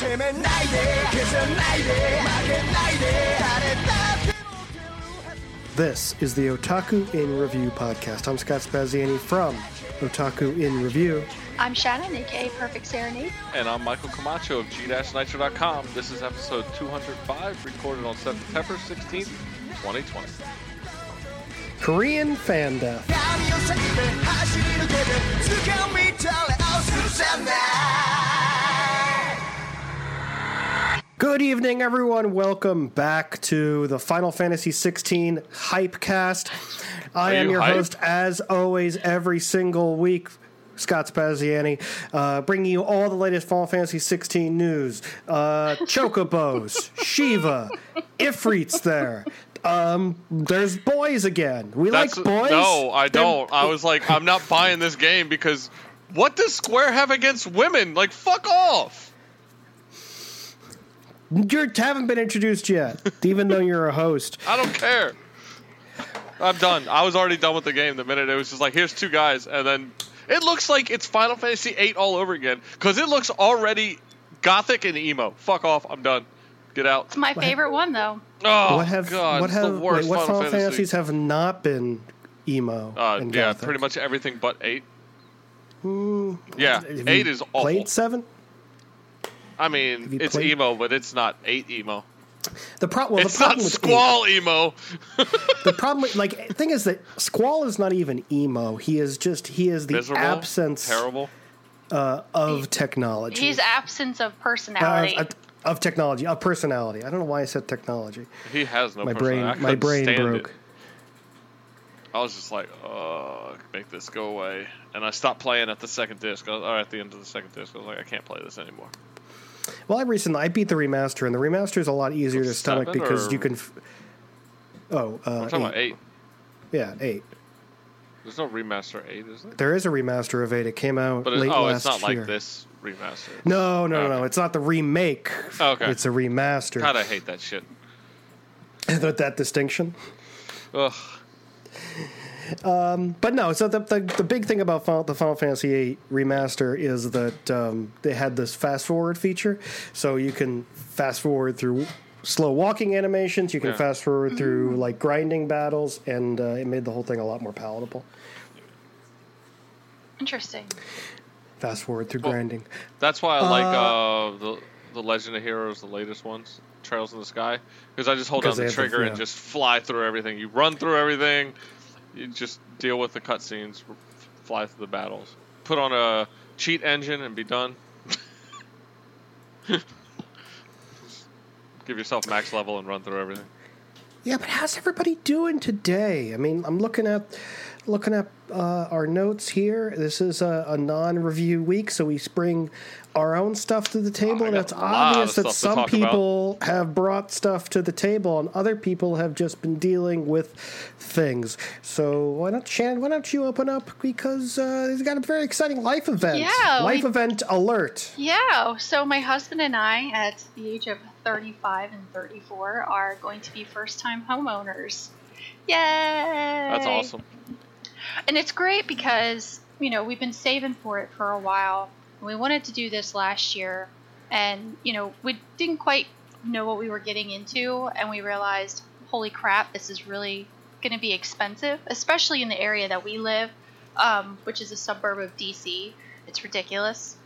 責めないで消さないで負けないで誰だって This is the Otaku in Review podcast. I'm Scott Spaziani from Otaku in Review. I'm Shannon, aka Perfect Serenade. And I'm Michael Camacho of G-Nitro.com. This is episode 205, recorded on September 16th, 2020. Korean fan death. Good evening, everyone. Welcome back to the Final Fantasy 16 Hypecast. I Are am you your host, as always, every single week. Scott Spaziani, uh, bringing you all the latest Final Fantasy 16 news. Uh, Chocobos, Shiva, Ifrit's there. Um, there's boys again. We like boys. No, I They're- don't. I was like, I'm not buying this game because what does Square have against women? Like, fuck off. You haven't been introduced yet, even though you're a host. I don't care. I'm done. I was already done with the game the minute it was just like, here's two guys, and then it looks like it's Final Fantasy VIII all over again because it looks already gothic and emo. Fuck off. I'm done. Get out. It's my favorite one, though. Oh what have God, what it's have the worst wait, what Final, Final Fantasy. Fantasies have not been emo? Uh, and yeah, gothic? pretty much everything but eight. yeah, eight is awful. Played seven. I mean, it's played- emo, but it's not eight emo. The pro- well, it's the problem not with squall emo. the problem with, like thing is that Squall is not even emo. He is just he is the Miserable. absence Terrible. uh, of technology. He's absence of Uh, personality. of, of technology of personality. I don't know why I said technology. He has no my brain I my brain stand broke. It. I was just like, oh, make this go away. And I stopped playing at the second disc, I was- or at the end of the second disc. I was like, I can't play this anymore. Well, I recently I beat the remaster, and the remaster is a lot easier to stomach because or- you can. F- oh, uh, I'm talking about eight. Yeah, eight. There's no remaster eight, is there? There is a remaster of eight. It came out But it, late oh, last it's not year. like this remaster. No, no, no, no. Okay. It's not the remake. Oh, Okay. It's a remaster. God, I hate that shit. that, that distinction. Ugh. But no, so the, the, the big thing about Final, the Final Fantasy VIII remaster is that um, they had this fast forward feature. So you can fast forward through slow walking animations, you can Yeah. fast forward through like grinding battles, and uh, it made the whole thing a lot more palatable. Interesting. Fast forward through Well, grinding. That's why I like uh, the the Legend of Heroes, the latest ones, Trails in the Sky, because I just hold down the have the- trigger yeah. and just fly through everything. You run through everything. You just deal with the cutscenes, fly through the battles. Put on a cheat engine and be done. Give yourself max level and run through everything. Yeah, but how's everybody doing today? I mean, I'm looking at looking at uh, our notes here. This is a, a non-review week, so we bring our own stuff to the table, I and it's obvious that some talk people have brought stuff to the table, and other people have just been dealing with things. So why not, Shannon? Why don't you open up because uh, he's got a very exciting life event. Yeah, life we- event alert. Yeah, so my husband and I, at the age of 35 and 34, are going to be first time homeowners. Yay! That's awesome. And it's great because, you know, we've been saving for it for a while. We wanted to do this last year, and, you know, we didn't quite know what we were getting into, and we realized, holy crap, this is really going to be expensive, especially in the area that we live, um, which is a suburb of DC. It's ridiculous.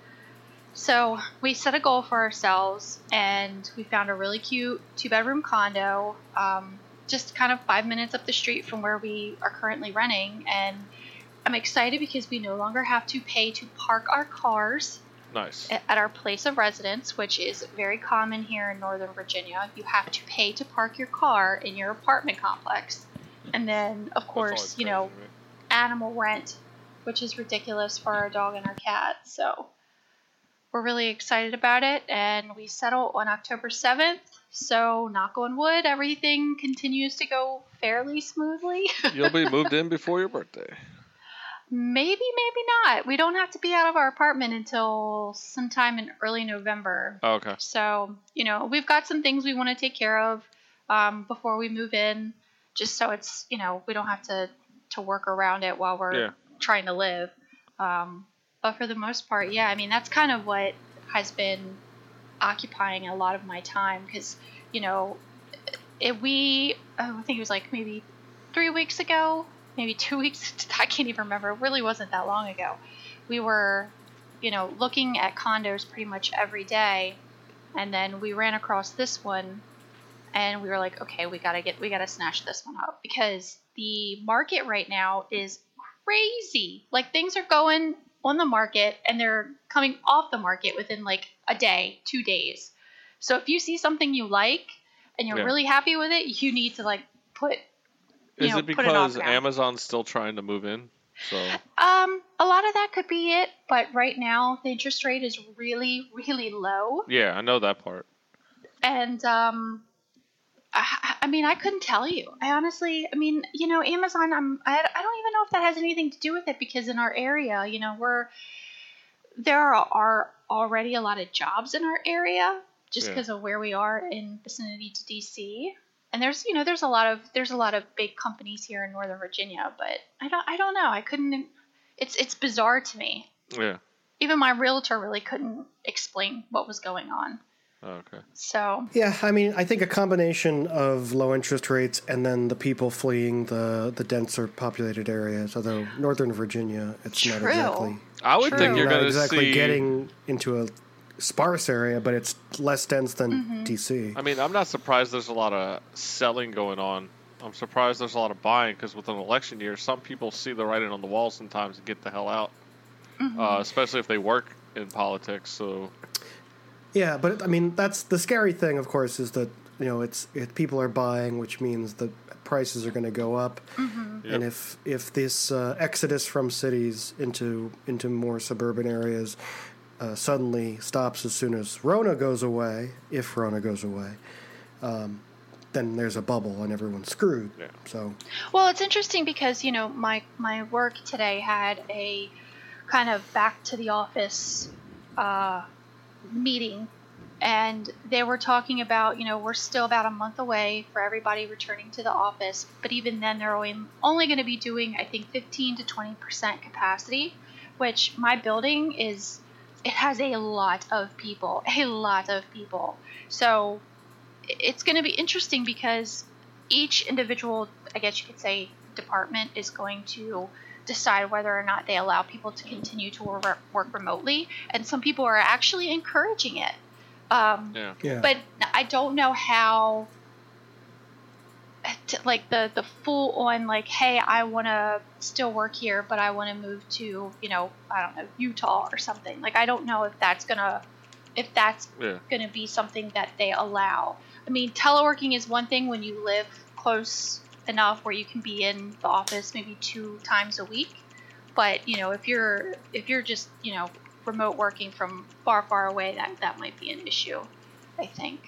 So we set a goal for ourselves, and we found a really cute two bedroom condo, um, just kind of five minutes up the street from where we are currently running. And I'm excited because we no longer have to pay to park our cars Nice. at our place of residence, which is very common here in Northern Virginia. You have to pay to park your car in your apartment complex. And then, of course, you know, crazy to me. animal rent, which is ridiculous for our dog and our cat. So we're really excited about it, and we settle on October 7th. So, knock on wood, everything continues to go fairly smoothly. You'll be moved in before your birthday. maybe, maybe not. We don't have to be out of our apartment until sometime in early November. Oh, okay. So, you know, we've got some things we want to take care of um, before we move in, just so it's, you know, we don't have to, to work around it while we're Yeah. trying to live. Um, but for the most part, yeah, I mean, that's kind of what has been occupying a lot of my time because you know it, we oh, I think it was like maybe three weeks ago, maybe two weeks. I can't even remember. It really wasn't that long ago. We were, you know, looking at condos pretty much every day, and then we ran across this one, and we were like, okay, we gotta get, we gotta snatch this one up because the market right now is crazy. Like things are going on the market and they're coming off the market within like a day, two days. So if you see something you like and you're Yeah. really happy with it, you need to like put Is know, it put it because. Amazon's still trying to move in? So Um, a lot of that could be it, but right now the interest rate is really, really low, yeah, I know that part. and um, I, I mean, I couldn't tell you. I honestly, I mean, you know, Amazon. I'm, I, I don't even know if that has anything to do with it because in our area, you know, we're there are, are already a lot of jobs in our area just Yeah. because of where we are in vicinity to DC. And there's, you know, there's a lot of there's a lot of big companies here in Northern Virginia, but I don't I don't know. I couldn't. It's it's bizarre to me. Yeah. Even my realtor really couldn't explain what was going on. Oh, okay. So Yeah, I mean, I think a combination of low interest rates and then the people fleeing the, the denser populated areas. Although Northern Virginia, it's not exactly I would True. think you're not going to exactly see. getting into a sparse area, but it's less dense than Mm-hmm. DC. I mean, I'm not surprised there's a lot of selling going on. I'm surprised there's a lot of buying because with an election year, some people see the writing on the wall sometimes and get the hell out, Mm-hmm. uh, especially if they work in politics. So Yeah, but I mean, that's the scary thing, of course, is that you know it's it, people are buying, which means the prices are going to go up, Mm-hmm. and if if this uh, exodus from cities into into more suburban areas uh, suddenly stops as soon as Rona goes away, if Rona goes away, um, then there's a bubble and everyone's screwed. Yeah. So Well, it's interesting because you know my my work today had a kind of back to the office uh, meeting, and they were talking about you know we're still about a month away for everybody returning to the office, but even then they're only only going to be doing I think 15 to 20 percent capacity, which my building is it has a lot of people, a lot of people. So it's going to be interesting because each individual, I guess you could say, department is going to decide whether or not they allow people to continue to work, work remotely. And some people are actually encouraging it. Um, yeah, yeah, but I don't know how, to, like the the full on like, hey, I want to still work here, but I want to move to you know I don't know Utah or something. Like I don't know if that's gonna if that's yeah, going to be something that they allow. I mean, teleworking is one thing when you live close enough where you can be in the office maybe two times a week. But you know, if you're if you're just you know remote working from far far away, that that might be an issue. I think.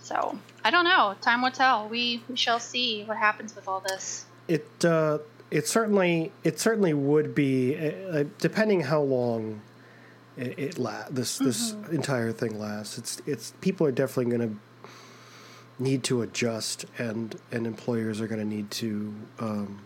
So I don't know. Time will tell. We we shall see what happens with all this. it uh, it certainly it certainly would be uh, depending how long it, it la- this this Mm-hmm. entire thing lasts. It's it's people are definitely going to need to adjust, and and employers are going to need to um,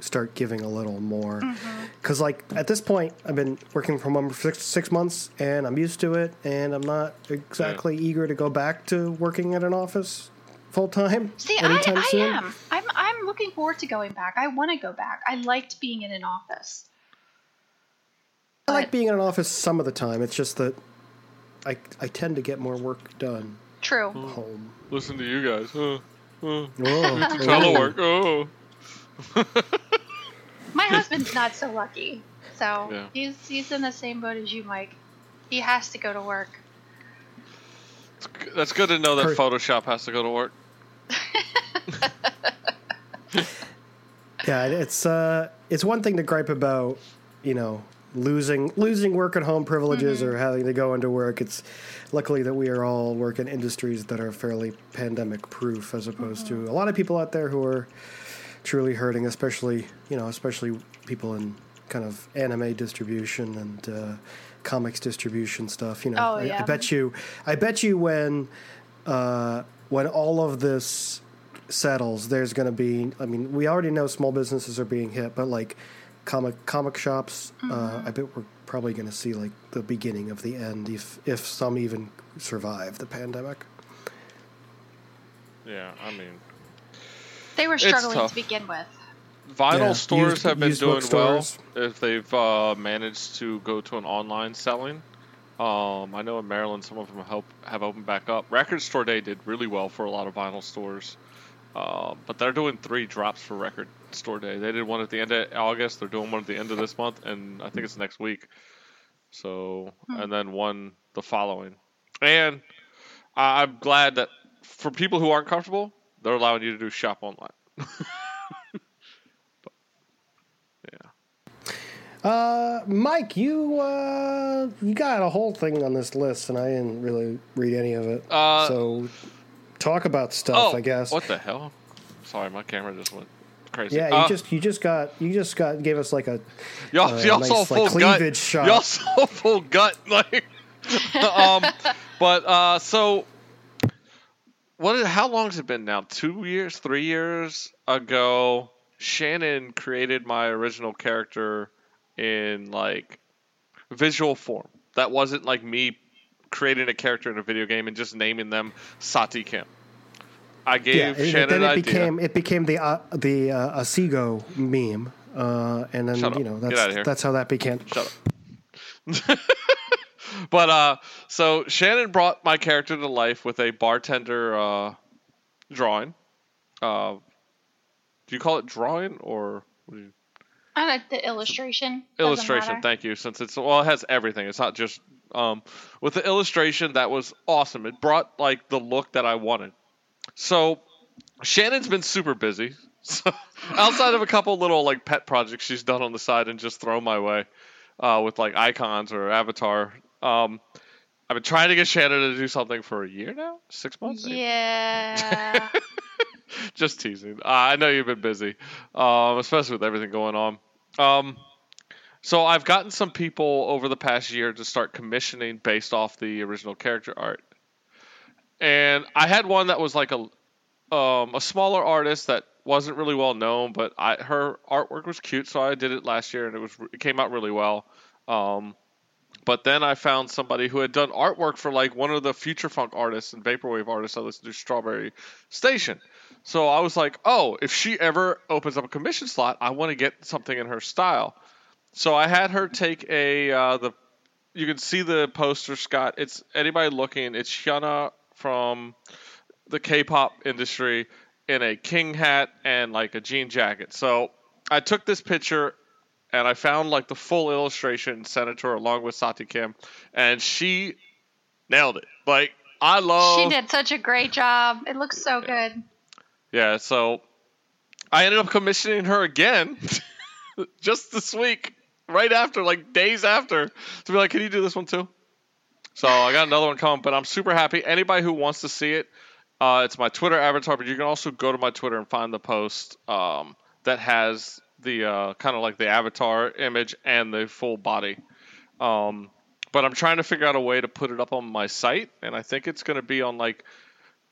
start giving a little more. Mm-hmm. Because like at this point, I've been working from home for six, six months, and I'm used to it, and I'm not exactly eager to go back to working at an office full time See, I, anytime I soon. am. I'm I'm looking forward to going back. I want to go back. I liked being in an office. I like being in an office some of the time. It's just that I I tend to get more work done True. home. listen to you guys. Uh, uh, Oh, telework. Oh, My husband's not so lucky. So Yeah. he's he's in the same boat as you, Mike. He has to go to work. that's good to know that Photoshop has to go to work. Yeah, it's uh, it's one thing to gripe about, you know, losing losing work at home privileges or having to go into work. It's luckily that we are all working industries that are fairly pandemic proof, as opposed to a lot of people out there who are truly hurting, especially you know, especially people in kind of anime distribution and uh, comics distribution stuff. You know, Oh, I, I bet you, I bet you when uh, when all of this settles, there's going to be. I mean, we already know small businesses are being hit, but like comic comic shops. Uh, I bet we're probably going to see like the beginning of the end, if if some even survive the pandemic. Yeah, I mean, They were struggling to begin with. vinyl Yeah, stores used- have been doing well if they've uh, managed to go to an online selling. Um, I know in Maryland some of them help have opened back up. Record Store Day did really well for a lot of vinyl stores, uh, but they're doing three drops for Record Store Day. They did one at the end of August. They're doing one at the end of this month, and I think it's next week. So, and then one the following. And I'm glad that for people who aren't comfortable, they're allowing you to do shop online. But, yeah. Uh, Mike, you uh, you got a whole thing on this list, and I didn't really read any of it. Uh, so talk about stuff, Oh, I guess. What the hell? Sorry, my camera just went crazy. Yeah, you Uh, just you just got you just got gave us like a y'all, uh, y'all nice, saw like, full cleavage gut. shot. Y'all saw full gut. Like, um, but uh, so what? Is, how long has it been now? Two years, three years ago, Shannon created my original character in like visual form. That wasn't like me creating a character in a video game and just naming them Sati Kim. I gave yeah. Shannon then an it idea. became it became the uh, the uh, Asigo meme, uh, and then Shut you know Get that's outta here. that's how that became. Shut up. but uh, so Shannon brought my character to life with a bartender uh, drawing. Uh, do you call it drawing or what do you, I like the illustration. Illustration? Thank you. Since it's well, it has everything. It's not just um, with the illustration that was awesome. It brought like the look that I wanted. So Shannon's been super busy. So outside of a couple little like pet projects she's done on the side and just throw my way uh, with like icons or avatar. Um, I've been trying to get Shannon to do something for a year now, six months. Yeah. just teasing. Uh, I know you've been busy, um, especially with everything going on. Um, so I've gotten some people over the past year to start commissioning based off the original character art, and I had one that was like a um, a smaller artist that wasn't really well known, but I, her artwork was cute, so I did it last year, and it was it came out really well. Um, but then I found somebody who had done artwork for like one of the future funk artists and vaporwave artists I listened to, Strawberry Station. So I was like, oh, if she ever opens up a commission slot, I want to get something in her style. So I had her take a uh, the you can see the poster, Scott. It's anybody looking. It's Hyuna from the K-pop industry in a king hat and like a jean jacket. So I took this picture and I found like the full illustration and sent it to her along with Sati Kim, and she nailed it. Like I love. she did such a great job. It looks so good. Yeah, so I ended up commissioning her again just this week, right after, like days after, to be like, can you do this one too? So I got another one coming, but I'm super happy. Anybody who wants to see it, uh, it's my Twitter avatar, but you can also go to my Twitter and find the post um, that has the uh, kind of like the avatar image and the full body. Um, but I'm trying to figure out a way to put it up on my site, and I think it's going to be on like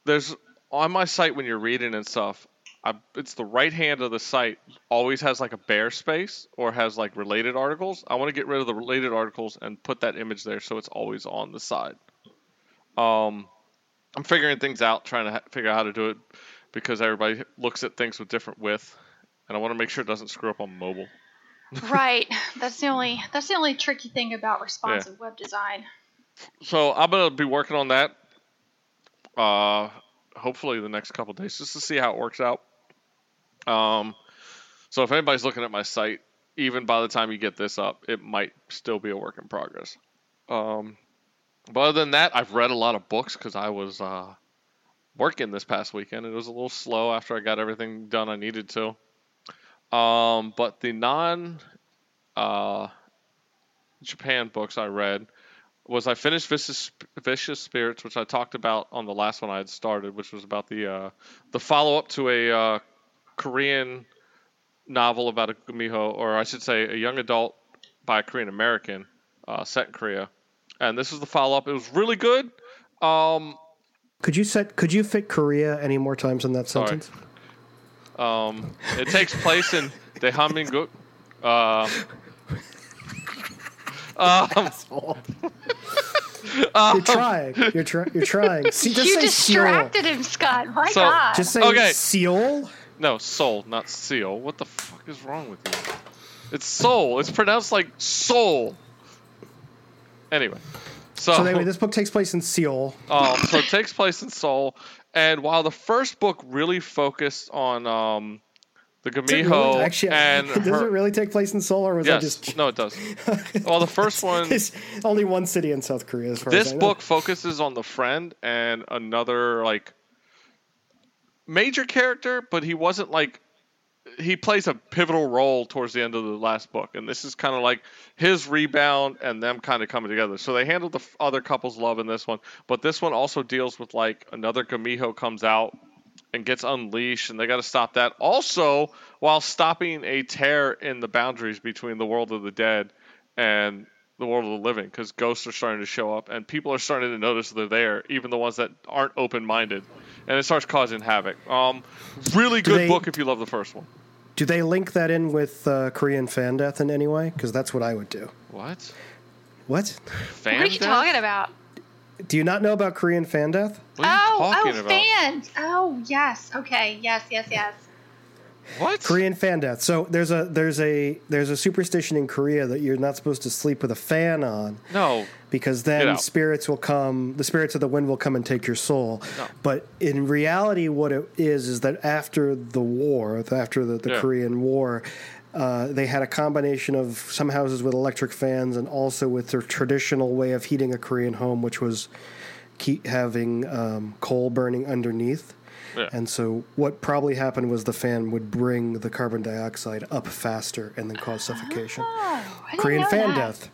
there's on my site when you're reading and stuff. I, it's the right hand of the site always has like a bare space or has like related articles. I want to get rid of the related articles and put that image there so it's always on the side. Um, I'm figuring things out, trying to ha- figure out how to do it because everybody looks at things with different width, and I want to make sure it doesn't screw up on mobile. right. That's the only that's the only tricky thing about responsive web design. So I'm gonna be working on that. Uh, hopefully the next couple days, just to see how it works out. Um, so if anybody's looking at my site, even by the time you get this up, it might still be a work in progress. Um, but other than that, I've read a lot of books because I was uh, working this past weekend. It was a little slow after I got everything done I needed to. Um, but the non uh, Japan books I read was I finished Vicious, Vicious Spirits, which I talked about on the last one I had started, which was about the uh, the follow up to a uh, Korean novel about a gumiho, or I should say, a young adult by a Korean American uh, set in Korea. And this is the follow up. It was really good. Um, Could you set? Could you fit Korea any more times in that Sorry. sentence? um, it takes place in Daehanmingguk, Um, um, You're trying. You're, try- you're trying. See, just you say distracted him, Scott. My So- God. Just say Okay. Seoul. No, soul, not seal. What the fuck is wrong with you? It's soul. It's pronounced like soul. Anyway, so, So anyway, this book takes place in Seoul. um, so it takes place in Seoul, and while the first book really focused on um, the Gamiho really- Actually, and does her, it really take place in Seoul, or was yes, I just? no, it does. well, the first one, There's only one city in South Korea, as far this as I know. book focuses on the friend and another like major character, but he wasn't like he plays a pivotal role towards the end of the last book, and this is kind of like his rebound and them kind of coming together. So they handled the other couple's love in this one, but this one also deals with like another Gamiho comes out and gets unleashed, and they got to stop that. Also, while stopping a tear in the boundaries between the world of the dead and the world of the living, because ghosts are starting to show up, and people are starting to notice they're there, even the ones that aren't open-minded, and it starts causing havoc. Um, really Do good they- book if you love the first one. Do they link that in with uh, Korean fan death in any way? Because that's what I would do. What? What? Fan what are you death? talking about? Do you not know about Korean fan death? What are you oh, talking oh, about? fans. Oh, yes. Okay. Yes, yes, yes. What? Korean fan death. So there's a there's a there's a superstition in Korea that you're not supposed to sleep with a fan on No. because then spirits will come the spirits of the wind will come and take your soul No. but in reality what it is is that after the war after the, the Yeah. korean war uh, they had a combination of some houses with electric fans and also with their traditional way of heating a korean home which was keep having um, coal burning underneath Yeah. and so what probably happened was the fan would bring the carbon dioxide up faster and then cause suffocation Oh, korean fan that. death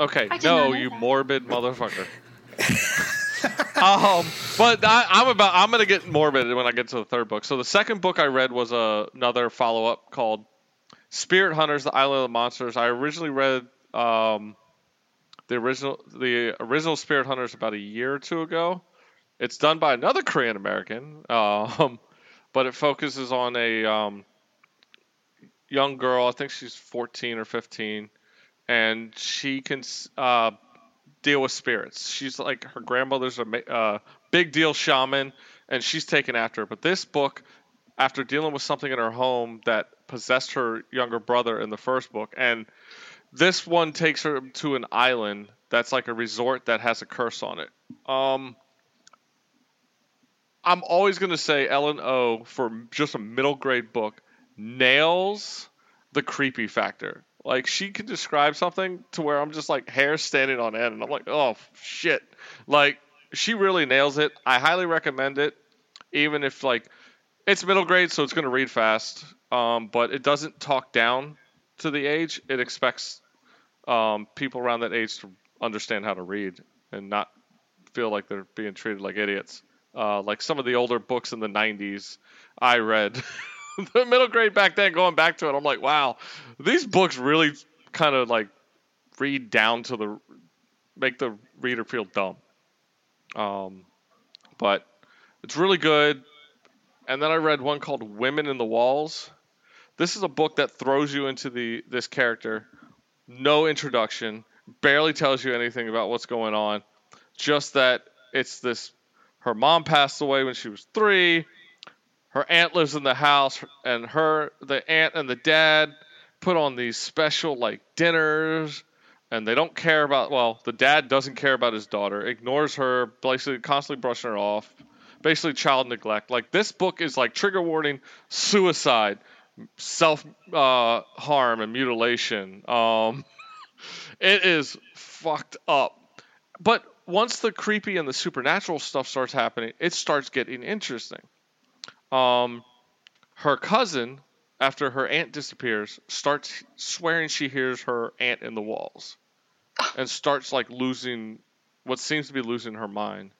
Okay, I did not no, you that. morbid motherfucker. um, but I, I'm about. I'm gonna get morbid when I get to the third book. So the second book I read was a, another follow up called Spirit Hunters: The Island of the Monsters. I originally read um, the original the original Spirit Hunters about a year or two ago. It's done by another Korean American, um, but it focuses on a um, young girl. I think she's 14 or 15 and she can uh, deal with spirits. She's like her grandmother's a uh, big deal shaman, and she's taken after her. But this book, after dealing with something in her home that possessed her younger brother in the first book, and this one takes her to an island that's like a resort that has a curse on it. Um, I'm always going to say Ellen O for just a middle grade book nails the creepy factor. Like she can describe something to where I'm just like hair standing on end, and I'm like, oh shit! Like she really nails it. I highly recommend it, even if like it's middle grade, so it's gonna read fast. Um, but it doesn't talk down to the age. It expects um, people around that age to understand how to read and not feel like they're being treated like idiots. Uh, like some of the older books in the 90s I read. the middle grade back then, going back to it, I'm like, wow, these books really kind of like read down to the, make the reader feel dumb. Um, but it's really good. And then I read one called Women in the Walls. This is a book that throws you into the this character, no introduction, barely tells you anything about what's going on, just that it's this. Her mom passed away when she was three. Her aunt lives in the house, and her the aunt and the dad put on these special like dinners, and they don't care about. Well, the dad doesn't care about his daughter, ignores her, basically constantly brushing her off, basically child neglect. Like this book is like trigger warning, suicide, self uh, harm, and mutilation. Um, it is fucked up. But once the creepy and the supernatural stuff starts happening, it starts getting interesting. Um, her cousin, after her aunt disappears, starts swearing she hears her aunt in the walls, and starts like losing what seems to be losing her mind.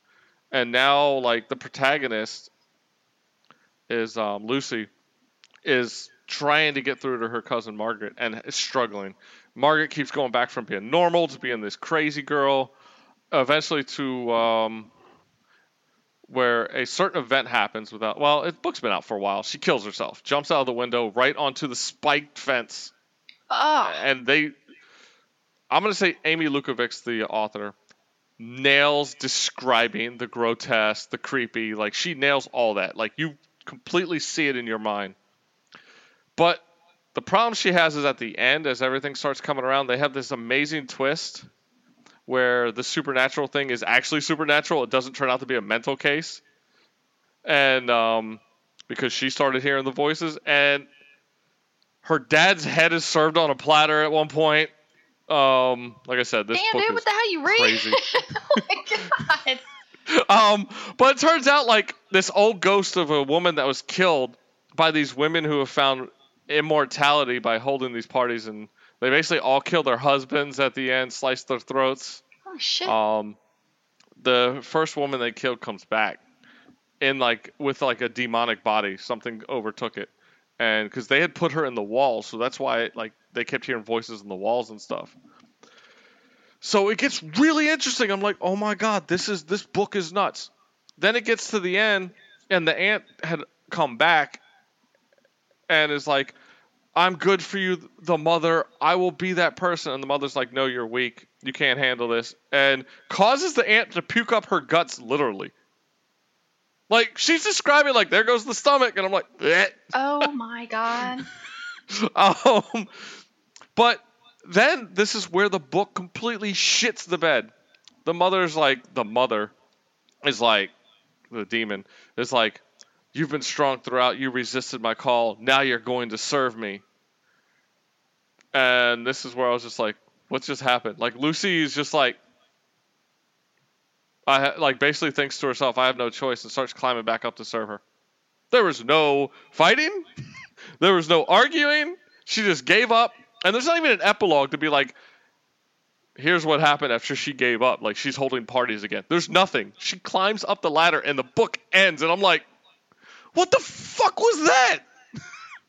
And now, like the protagonist is um, Lucy, is trying to get through to her cousin Margaret and is struggling. Margaret keeps going back from being normal to being this crazy girl, eventually to um, where a certain event happens without. Well, the book's been out for a while. She kills herself, jumps out of the window right onto the spiked fence, Oh, and they I'm gonna say Amy Lukavics, the author, nails describing the grotesque, the creepy, like she nails all that. Like you completely see it in your mind. But the problem she has is at the end, as everything starts coming around, they have this amazing twist where the supernatural thing is actually supernatural. It doesn't turn out to be a mental case. And um, because she started hearing the voices, and her dad's head is served on a platter at one point. Um, like I said, this damn, book dude, is what the hell you read? crazy. oh my god. um, but it turns out like this old ghost of a woman that was killed by these women who have found immortality by holding these parties, and they basically all kill their husbands at the end, slice their throats. Oh shit. Um, the first woman they killed comes back in like with like a demonic body. Something overtook it, and because they had put her in the walls, so that's why like they kept hearing voices in the walls and stuff. So it gets really interesting. I'm like, oh my god, this is this book is nuts. Then it gets to the end, and the aunt had come back, and is like, I'm good for you, the mother. I will be that person. And the mother's like, no, you're weak. You can't handle this. And causes the aunt to puke up her guts literally. Like, she's describing, like, there goes the stomach. And I'm like, eh. oh my god. Um, but then this is where the book completely shits the bed. The mother's like, the mother is like, the demon is like, You've been strong throughout. You resisted my call. Now you're going to serve me. And this is where I was just like, what's just happened? Like Lucy is just like, I like basically thinks to herself, I have no choice, and starts climbing back up to serve her. There was no fighting. there was no arguing. She just gave up. And there's not even an epilogue to be like, here's what happened after she gave up. Like she's holding parties again. There's nothing. She climbs up the ladder and the book ends. And I'm like, what the fuck was that?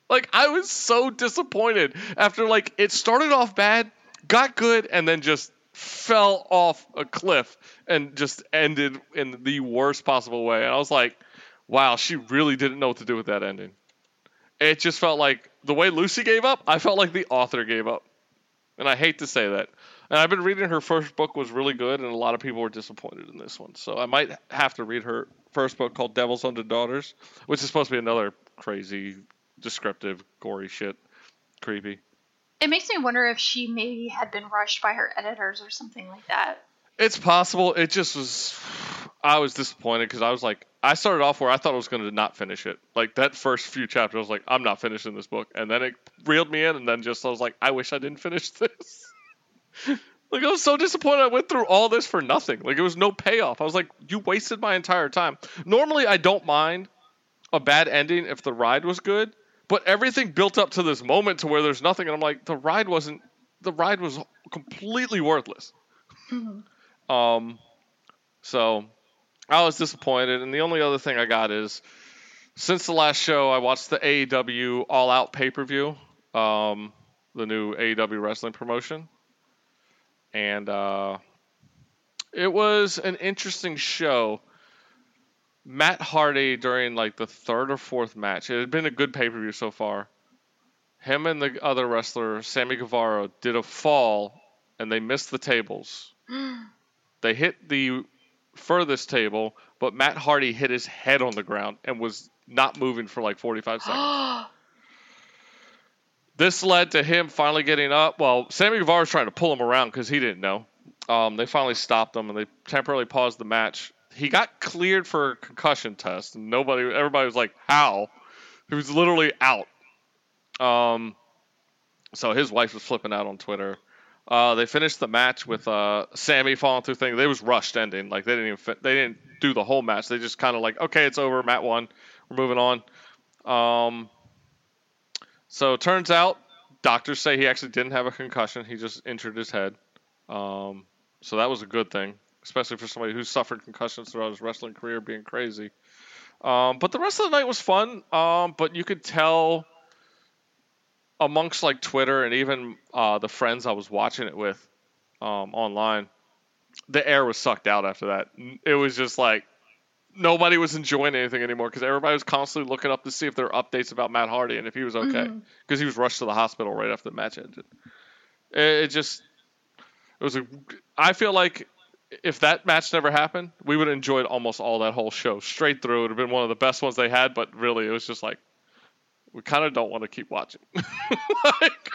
Like I was so disappointed after like it started off bad, got good, and then just fell off a cliff and just ended in the worst possible way. And I was like, wow, she really didn't know what to do with that ending. It just felt like the way Lucy gave up, I felt like the author gave up. And I hate to say that. And I've been reading her first book was really good, and a lot of people were disappointed in this one. So I might have to read her first book called Devils Under Daughters, which is supposed to be another crazy, descriptive, gory shit. Creepy. It makes me wonder if she maybe had been rushed by her editors or something like that. It's possible. It just was. I was disappointed because I was like, I started off where I thought I was going to not finish it. Like that first few chapters, I was like, I'm not finishing this book, and then it reeled me in, and then just I was like, I wish I didn't finish this. like I was so disappointed. I went through all this for nothing. Like it was no payoff. I was like, you wasted my entire time. Normally, I don't mind a bad ending if the ride was good, but everything built up to this moment to where there's nothing, and I'm like, the ride wasn't. The ride was completely worthless. Um, so I was disappointed, and the only other thing I got is since the last show, I watched the AEW All Out pay per view, um, the new AEW wrestling promotion, and uh, it was an interesting show. Matt Hardy during like the third or fourth match, it had been a good pay per view so far. Him and the other wrestler, Sammy Guevara, did a fall, and they missed the tables. They hit the furthest table, but Matt Hardy hit his head on the ground and was not moving for like 45 seconds. this led to him finally getting up. Well, Sammy Guevara was trying to pull him around because he didn't know. Um, they finally stopped him and they temporarily paused the match. He got cleared for a concussion test, and nobody, everybody was like, "How?" He was literally out. Um, so his wife was flipping out on Twitter. Uh, they finished the match with uh, Sammy falling through things. They was rushed ending. Like they didn't even fi- they didn't do the whole match. They just kind of like, okay, it's over. Matt won. We're moving on. Um, so it turns out doctors say he actually didn't have a concussion. He just injured his head. Um, so that was a good thing, especially for somebody who suffered concussions throughout his wrestling career, being crazy. Um, but the rest of the night was fun. Um, but you could tell amongst like Twitter and even uh, the friends I was watching it with um, online, the air was sucked out after that. It was just like nobody was enjoying anything anymore because everybody was constantly looking up to see if there were updates about Matt Hardy and if he was okay because he was rushed to the hospital right after the match ended. It, it just it was a. I feel like if that match never happened, we would have enjoyed almost all that whole show straight through. It would have been one of the best ones they had, but really it was just like we kind of don't want to keep watching. like,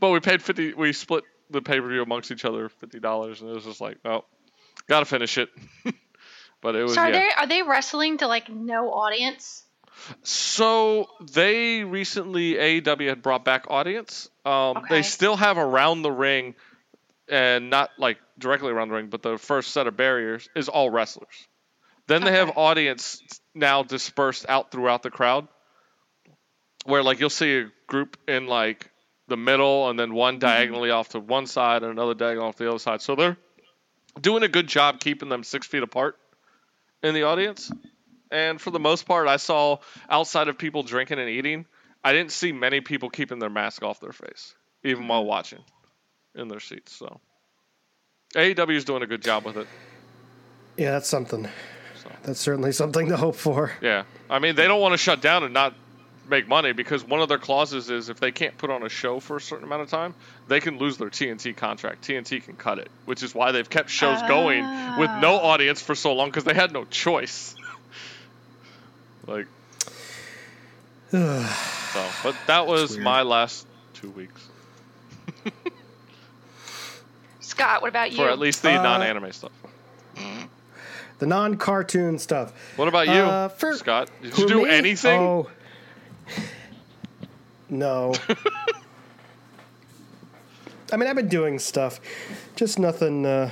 but we paid fifty. We split the pay per view amongst each other fifty dollars, and it was just like, oh, gotta finish it. but it was So are yeah. they are they wrestling to like no audience? So they recently AEW had brought back audience. Um, They still have around the ring, and not like directly around the ring, but the first set of barriers is all wrestlers. Then they have audience now dispersed out throughout the crowd, where like you'll see a group in like the middle, and then one mm-hmm. diagonally off to one side, and another diagonal off the other side. So they're doing a good job keeping them six feet apart in the audience. And for the most part, I saw outside of people drinking and eating, I didn't see many people keeping their mask off their face, even while mm-hmm. watching in their seats. So AEW is doing a good job with it. Yeah, that's something. So. That's certainly something to hope for. Yeah, I mean they don't want to shut down and not make money because one of their clauses is if they can't put on a show for a certain amount of time, they can lose their TNT contract. TNT can cut it, which is why they've kept shows going with no Ah. audience for so long because they had no choice. like, so, but that was my last two weeks Scott, what about you? for at least the Uh, non-anime stuff. The non-cartoon stuff. What about you, uh, for- Scott? Did you do me? anything? Oh, no. I mean, I've been doing stuff, just nothing. Uh,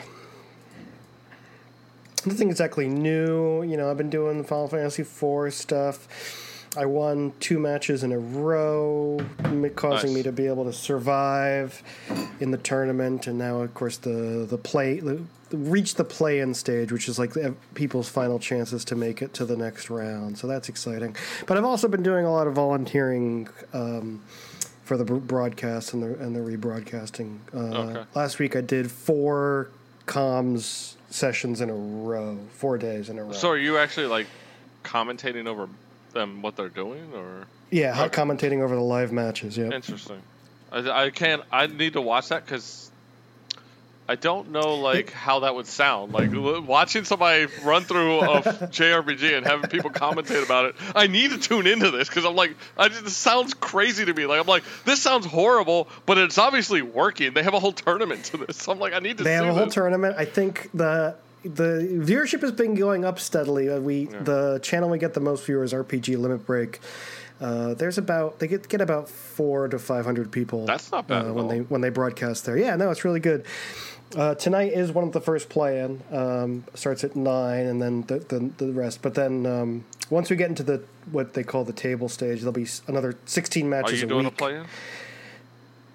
nothing exactly new. You know, I've been doing the Final Fantasy IV stuff. I won two matches in a row, causing Nice. me to be able to survive in the tournament. And now, of course, the the play the, reach the play-in stage, which is like people's final chances to make it to the next round. So that's exciting. But I've also been doing a lot of volunteering. Um, for the broadcast and the and the rebroadcasting. Uh, Okay. Last week I did four comms sessions in a row, four days in a row. So are you actually like commentating over them what they're doing, or yeah, how Okay. commentating over the live matches. Yeah, interesting? I, I can't. I need to watch that because I don't know like how that would sound. Like watching somebody run through a JRPG and having people commentate about it. I need to tune into this because I'm like, I just, this sounds crazy to me. Like I'm like, this sounds horrible, but it's obviously working. They have a whole tournament to this. So I'm like, I need to. they have see a whole this. tournament. I think the the viewership has been going up steadily. Uh, We the channel we get the most viewers, RPG Limit Break. Uh, there's about they get get about four to five hundred people. That's not bad uh, at when all. they when they broadcast there. Yeah, no, it's really good. Uh, tonight is one of the first play-in. Um, starts at nine, and then the the, the rest. But then um, once we get into the what they call the table stage, there'll be another sixteen matches. Are you a doing a play-in?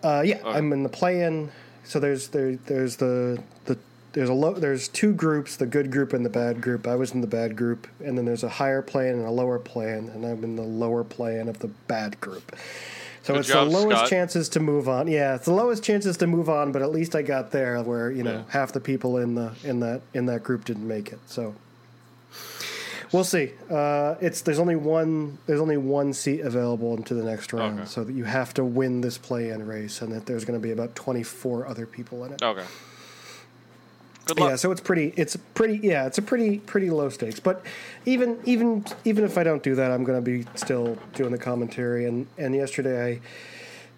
Uh, yeah, I'm in the play-in. So there's there there's the the there's a low there's two groups, the good group and the bad group. I was in the bad group, and then there's a higher play-in and a lower play-in, and I'm in the lower play-in of the bad group. So Good it's job, the lowest Scott. chances to move on. Yeah, it's the lowest chances to move on, but at least I got there where you know Yeah. half the people in the in that in that group didn't make it. So we'll see. Uh, it's there's only one there's only one seat available into the next round, Okay. so that you have to win this play-in race, and that there's going to be about 24 other people in it. Okay. Good luck. Yeah, so it's pretty. It's pretty. Yeah, it's a pretty pretty low stakes. But even even even if I don't do that, I'm going to be still doing the commentary. And and yesterday I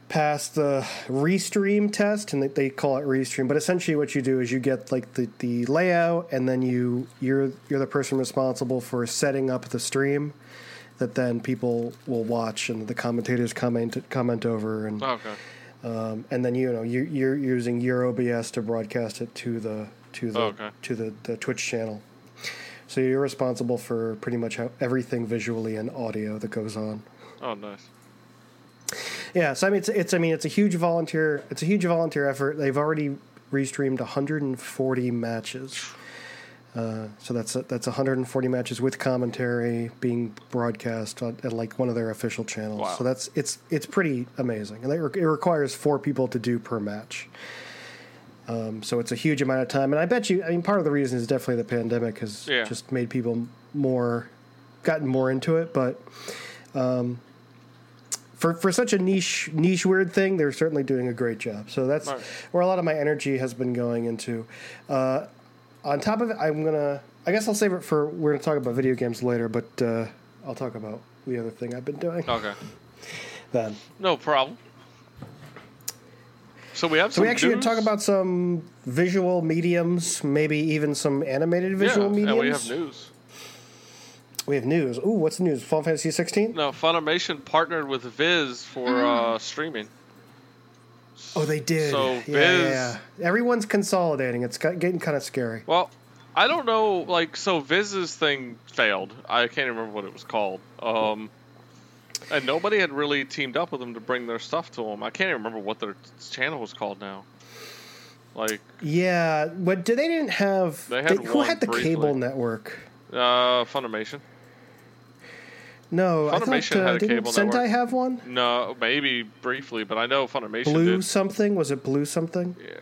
passed the restream test, and they, they call it restream. But essentially, what you do is you get like the, the layout, and then you you're you're the person responsible for setting up the stream that then people will watch, and the commentators comment comment over, and Okay. um, and then you know you, you're using your OBS to broadcast it to the to the Oh, okay. to the, the Twitch channel. So you're responsible for pretty much how, everything visually and audio that goes on. Oh, nice. Yeah, so I mean it's, it's I mean it's a huge volunteer it's a huge volunteer effort. They've already restreamed 140 matches. Uh, so that's that's 140 matches with commentary being broadcast on, at like one of their official channels. Wow. So that's it's it's pretty amazing, and re- it requires four people to do per match. Um, so it's a huge amount of time, and I bet you. I mean, part of the reason is definitely the pandemic has Yeah. just made people more, gotten more into it, but um, for for such a niche niche weird thing, they're certainly doing a great job. So that's Right. where a lot of my energy has been going into. Uh, on top of it, I'm gonna. I guess I'll save it for. We're gonna talk about video games later, but uh, I'll talk about the other thing I've been doing Okay. then. No problem. So we have So some we actually news? talk about some visual mediums, maybe even some animated visual yeah, mediums. and we have news. We have news. Ooh, what's the news? Final Fantasy 16? No, Funimation partnered with Viz for Mm. uh, streaming. Oh, they did. So yeah, Viz- yeah, yeah. Everyone's consolidating. It's getting kind of scary. Well, I don't know. Like, so Viz's thing failed. I can't remember what it was called. Um, and nobody had really teamed up with them to bring their stuff to them. I can't even remember what their channel was called now. Like, Yeah, but did they didn't have? They had who had the briefly. cable network? uh, Funimation. No, I Funimation thought, uh, had a didn't cable Sentai network. have one? No, maybe briefly, but I know Funimation Blue did. something? Was it Blue something? Yeah,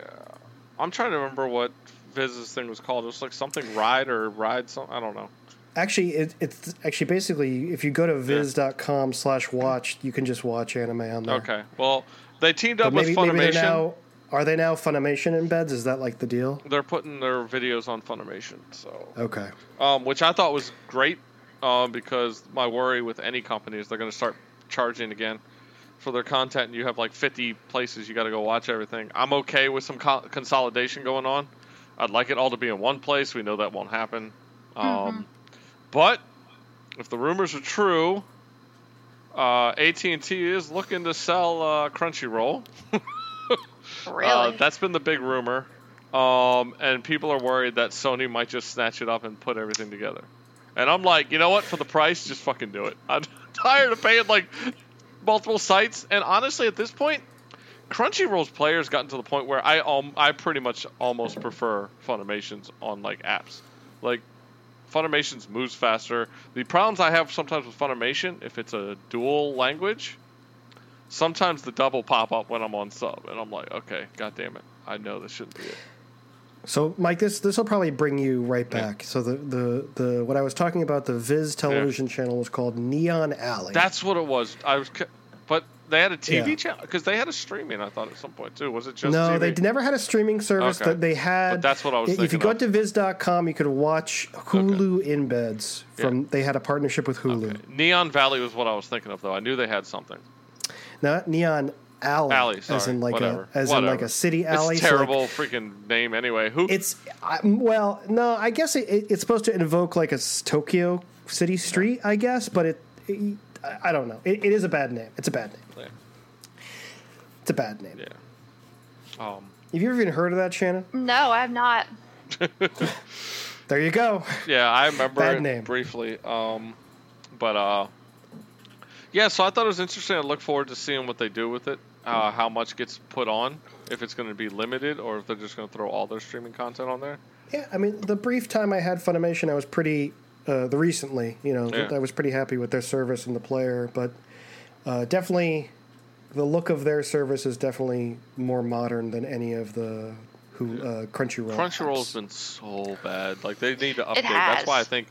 I'm trying to remember what Viz's thing was called. It was like something ride or ride. Some I don't know. Actually, it, it's actually basically if you go to viz.com slash watch, you can just watch anime on there. Okay, well, they teamed up maybe, with maybe Funimation. they're now. Are they now Funimation embeds? Is that like the deal? They're putting their videos on Funimation, so Okay. um, which I thought was great, um, because my worry with any company is they're going to start charging again for their content, and you have like 50 places you got to go watch everything. I'm okay with some co- consolidation going on. I'd like it all to be in one place. We know that won't happen, um, but if the rumors are true, uh, AT&T is looking to sell uh, Crunchyroll. Really? Uh, that's been the big rumor. Um, and people are worried that Sony might just snatch it up and put everything together. And I'm like, you know what? For the price, just fucking do it. I'm tired of paying like multiple sites. And honestly, at this point, Crunchyroll's players gotten to the point where I um, I pretty much almost prefer Funimation's on like apps. Like Funimation's moves faster. The problems I have sometimes with Funimation, if it's a dual language, sometimes the double pop up when I'm on sub, and I'm like, okay, god damn it, I know this shouldn't be it. So, Mike, this this will probably bring you right back. So the, the the what I was talking about the Viz television channel was called Neon Alley. That's what it was. I was, they had a TV Yeah. channel because they had a streaming. I thought at some point too. Was it just no, TV? they never had a streaming service. Okay. That they had. But that's what I was If you go to Viz.com, you could watch Hulu embeds from. Yeah. They had a partnership with Hulu. Okay. Neon Valley was what I was thinking of though. I knew they had something. Not Neon Alley, Alley, as in like whatever. a as in like a city alley. It's so, like, terrible freaking name anyway. Who? It's I, well, no, I guess it, it, it's supposed to invoke like a Tokyo city street, I guess, but it, it I I don't know. It, it is a bad name. It's a bad name. Yeah. It's a bad name. yeah. Um. Have you ever even heard of that, Shannon? no, I have not. There you go. Yeah, I remember Bad it name. briefly. Um, but uh, yeah. So I thought it was interesting. I look forward to seeing what they do with it. Uh, how much gets put on? If it's going to be limited, or if they're just going to throw all their streaming content on there. Yeah, I mean, the brief time I had Funimation, I was pretty. Uh, the recently, you know, Yeah. I was pretty happy with their service and the player, but uh, definitely, the look of their service is definitely more modern than any of the who uh, Crunchyroll. Crunchyroll's apps. been so bad. Like they need to update. has. That's why I think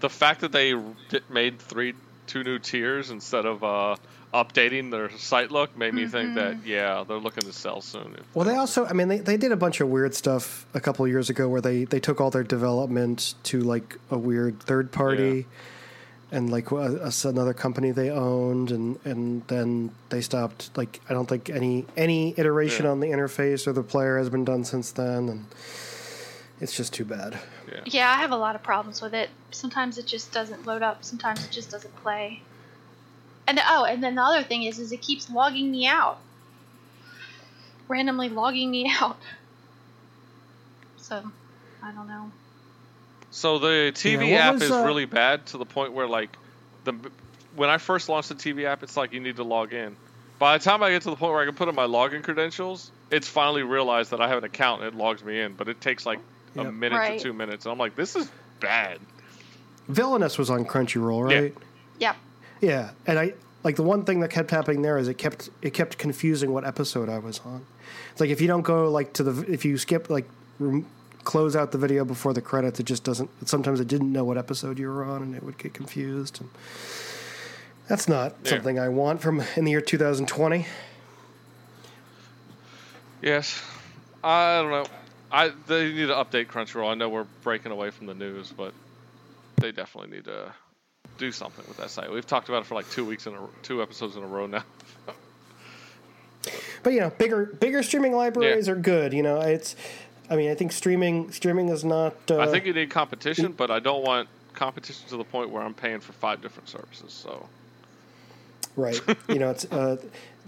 the fact that they made three two new tiers instead of uh, updating their site look made me think that Mm-hmm. yeah they're looking to sell soon. Well, they also, I mean, they, they did a bunch of weird stuff a couple of years ago where they, they took all their development to like a weird third party and like a, a- another company they owned, and, and then they stopped. Like, I don't think any any iteration Yeah. on the interface or the player has been done since then, and it's just too bad. yeah. Yeah, I have a lot of problems with it. Sometimes it just doesn't load up. Sometimes it just doesn't play. And oh, and then the other thing is, is it keeps logging me out. Randomly logging me out. So, I don't know. So the TV what app was, is uh, really bad to the point where like the when I first launched the TV app, it's like you need to log in. By the time I get to the point where I can put in my login credentials, it's finally realized that I have an account and it logs me in. But it takes like a minute Right. to two minutes, and I'm like, this is bad. Villainous was on Crunchyroll, Yeah. right? Yep. Yeah, and I like the one thing that kept happening there is it kept it kept confusing what episode I was on. It's like if you don't go like to the if you skip like rem- close out the video before the credits, it just doesn't. Sometimes it didn't know what episode you were on, and it would get confused. And that's not Yeah. something I want from in the year 2020. Yes, I don't know. I they need to update Crunchyroll. I know we're breaking away from the news, but they definitely need to do something with that site. We've talked about it for like two weeks in a two episodes in a row now. But you know, bigger bigger streaming libraries Yeah. are good. You know, it's. I mean, I think streaming streaming is not. Uh, I think you need competition, but I don't want competition to the point where I'm paying for five different services. So Right. you know, it's uh,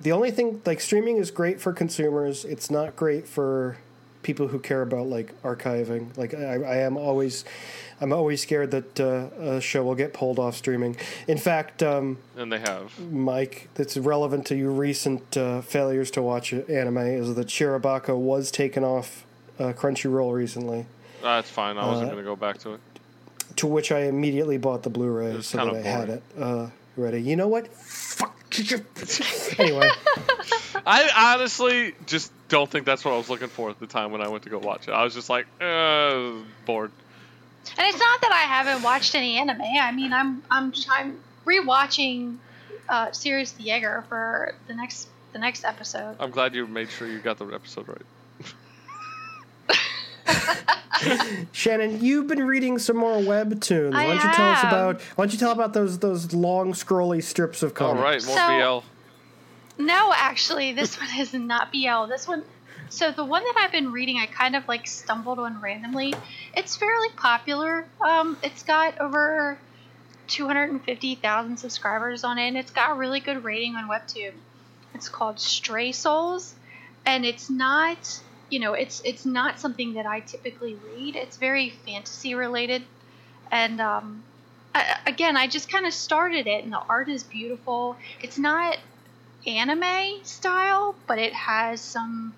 the only thing like streaming is great for consumers. It's not great for people who care about like archiving. Like I, I am always, I'm always scared that uh, a show will get pulled off streaming. In fact, um, and they have. Mike, that's relevant to your recent uh, failures to watch anime is that Shirobako was taken off uh, Crunchyroll recently. That's fine. I wasn't Uh, going to go back to it. To which I immediately bought the Blu-ray was so that I had it uh, ready. You know what? Fuck. anyway. I honestly just don't think that's what I was looking for at the time when I went to go watch it. I was just like, uh, bored. And it's not that I haven't watched any anime. I mean, I'm I'm I'm rewatching uh, Sirius the Jaeger for the next the next episode. I'm glad you made sure you got the episode right. Shannon, you've been reading some more webtoons. Why don't you tell us about? Why don't you tell about those those long scrolly strips of All comics? right, more So- BL. No, actually, this one is not BL. This one, so the one that I've been reading, I kind of like stumbled on randomly. It's fairly popular. Um, it's got over 250,000 subscribers on it, and it's got a really good rating on Webtoon. It's called Stray Souls, and it's not, you know, it's it's not something that I typically read. It's very fantasy related, and um, I, again, I just kind of started it, and the art is beautiful. It's not anime style, but it has some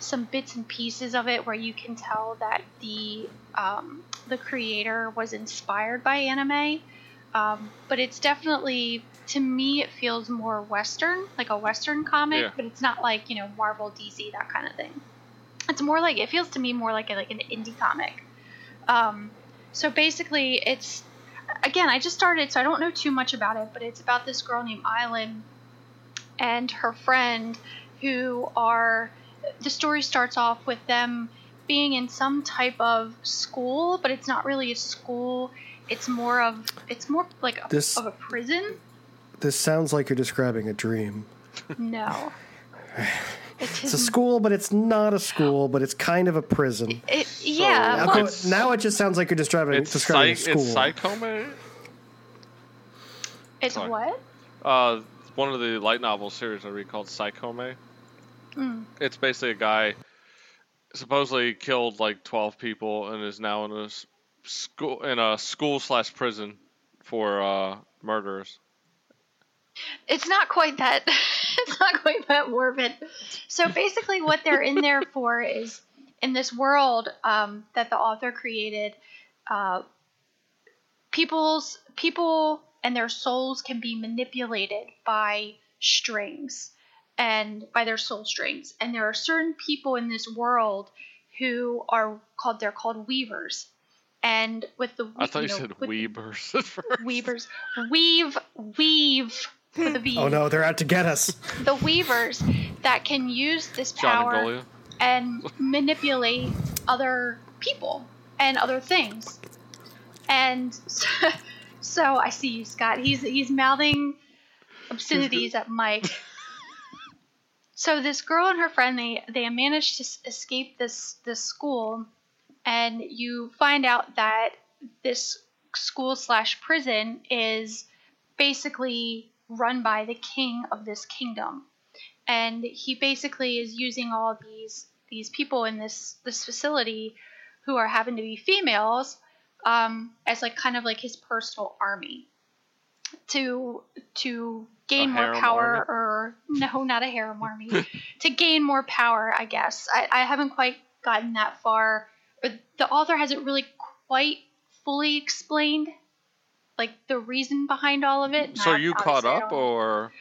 some bits and pieces of it where you can tell that the um, the creator was inspired by anime. Um, but it's definitely to me it feels more western, like a western comic, Yeah. but it's not like you know Marvel, DC, that kind of thing. It's more like it feels to me more like a, like an indie comic. Um, so basically, it's again I just started, so I don't know too much about it, but it's about this girl named Island and her friend who are the story starts off with them being in some type of school but it's not really a school it's more of it's more like a, This- of a prison This sounds like you're describing a dream. no it It's a school, but it's not a school, but it's kind of a prison. it, yeah Now, well, it's- now it just sounds like you're describing, It's, describing psych, a school. it's Psychome. it's sorry. what Uh, one of the light novel series I read called Psychome. Mm. It's basically a guy supposedly killed like 12 people and is now in a school in a school slash prison for uh, murderers. It's not quite that it's not quite that morbid. So basically what they're in there for is in this world um, that the author created uh, people's people and their souls can be manipulated by strings and by their soul strings. And there are certain people in this world who are called they're called weavers. And with the I thought you, know, said with- Weebers at first. weavers weave weave with a V. Oh no, they're out to get us. The weavers that can use this power and and manipulate other people and other things. And so, so I see you, Scott. He's he's mouthing obscenities at Mike. So this girl and her friend they they managed to escape this this school, and you find out that this school slash prison is basically run by the king of this kingdom. And he basically is using all these these people in this this facility who are having to be females um, as like kind of like his personal army to to gain more power army? or no not a harem army. To gain more power i guess. I, I haven't quite gotten that far or the author hasn't really quite fully explained like the reason behind all of it So you caught up, or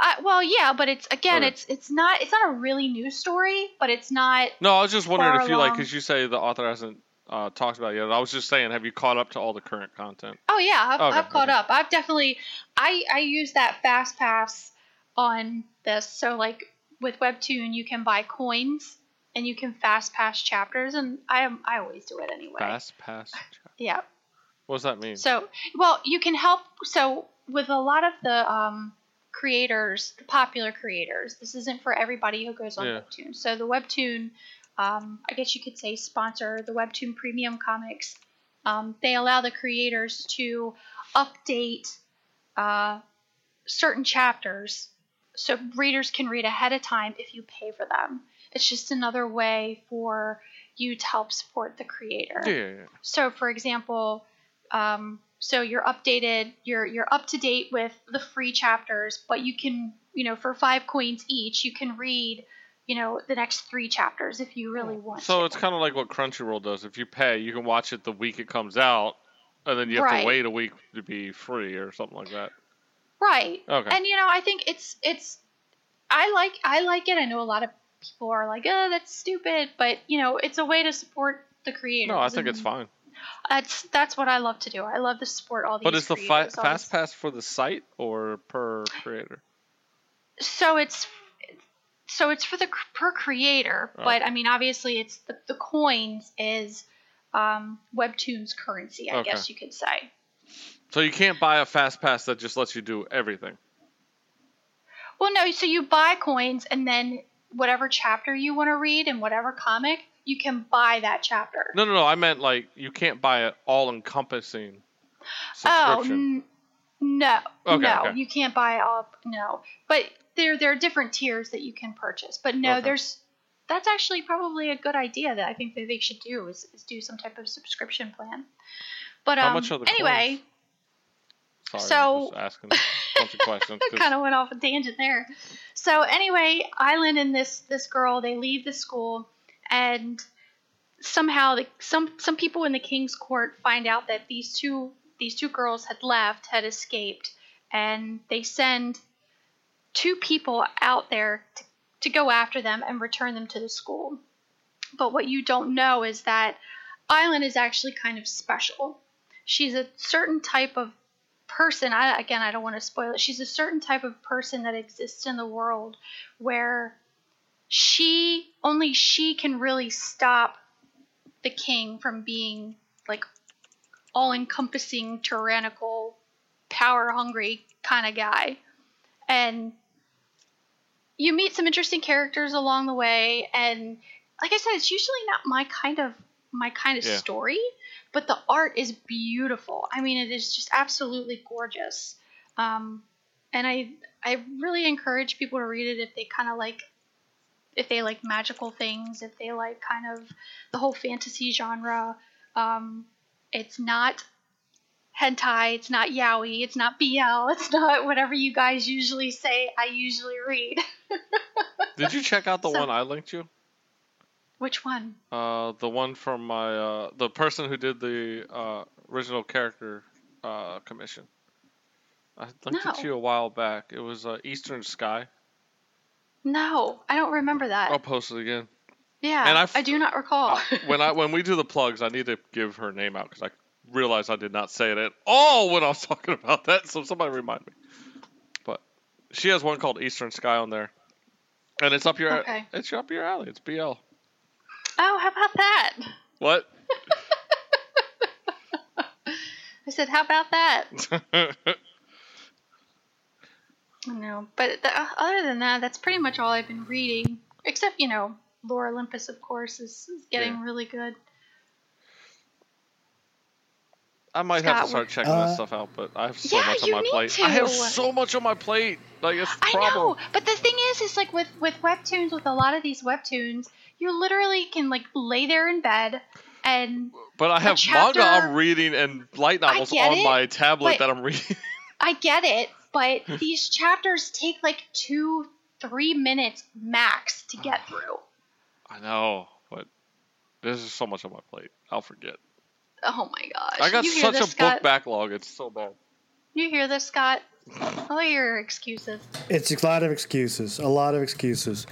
uh, well, yeah, but it's again, Okay. it's it's not it's not a really new story, but it's not. no? I was just wondering if you like because you say the author hasn't uh, talked about it yet. I was just saying, have you caught up to all the current content? Oh yeah, I've, Okay, I've caught okay. up. I've definitely I I use that fast pass on this. So like with Webtoon, you can buy coins and you can fast pass chapters, and I am I always do it anyway. Fast pass. Yeah. What does that mean? So well, you can help. So with a lot of the um, creators, the popular creators, this isn't for everybody who goes on Yeah. Webtoon. So the Webtoon, um, I guess you could say sponsor the Webtoon Premium Comics. Um, they allow the creators to update uh, certain chapters so readers can read ahead of time if you pay for them. It's just another way for you to help support the creator. yeah. So, for example, um, so you're updated, you're you're up to date with the free chapters, but you can, you know, for five coins each, you can read, you know, the next three chapters if you really want. So to. it's kind of like what Crunchyroll does. If you pay, you can watch it the week it comes out, and then you have Right. to wait a week to be free or something like that. right. Okay. And you know, I think it's it's, I like I like it. I know a lot of people are like, oh, that's stupid, but you know, it's a way to support the creators. No, I think it's fine. That's that's what I love to do. I love to support all these. But is the fi- fast pass for the site or per creator? so it's so it's for the per creator but i mean obviously it's the, the coins is um, webtoon's currency i Okay. guess you could say So you can't buy a fast pass that just lets you do everything. well no so you buy coins and then whatever chapter you want to read and whatever comic you can buy that chapter No, no, no. I meant like you can't buy an all-encompassing oh n- no Okay, no okay. you can't buy all no but there there are different tiers that you can purchase but no Okay. there's that's actually probably a good idea that i think that they should do is, is do some type of subscription plan but How um much are the anyway Sorry, so- asking a bunch of questions. kind of went off a tangent there. So anyway, Island and this this girl they leave the school, and somehow the, some some people in the king's court find out that these two these two girls had left, had escaped, and they send two people out there to, to go after them and return them to the school. But what you don't know is that Island is actually kind of special. She's a certain type of person I, again i don't want to spoil it she's a certain type of person that exists in the world where she only she can really stop the king from being like all encompassing tyrannical power hungry kind of guy and you meet some interesting characters along the way and like i said it's usually not my kind of my kind of Yeah. story but the art is beautiful. I mean, it is just absolutely gorgeous. Um, and I I really encourage people to read it if they kind of like if they like magical things, if they like kind of the whole fantasy genre. Um, it's not hentai, it's not yaoi, it's not BL, it's not whatever you guys usually say. I usually read. Did you check out the So- one I linked you? Which one? Uh, the one from my uh, the person who did the uh, original character uh, commission. I linked it to you a while back. It was uh, Eastern Sky. No, I don't remember that. I'll post it again. yeah, and I I, f- do not recall. when I when we do the plugs, I need to give her name out because I realized I did not say it at all when I was talking about that. So somebody remind me. But she has one called Eastern Sky on there, and it's up your Okay. it's up your alley. It's BL. oh, how about that? What? I said, how about that? No, but the, other than that, that's pretty much all I've been reading. Except, you know, Lore Olympus, of course, is, is getting Yeah. really good. I might have to start checking Uh, this stuff out, but I have so Yeah, much on my plate. to. I have so much on my plate. Like it's the I problem. know, but the thing is, is like with with webtoons, with a lot of these webtoons, you literally can like lay there in bed and But I have chapter- manga I'm reading and light novels on it, my tablet that I'm reading. I get it, but hmm. these chapters take like two, three minutes max to oh, get through. I know, but this is so much on my plate. I'll forget. Oh my gosh! I got you such this, a Scott? book backlog. It's so bad. You hear this, Scott? All your excuses. It's a lot of excuses. A lot of excuses.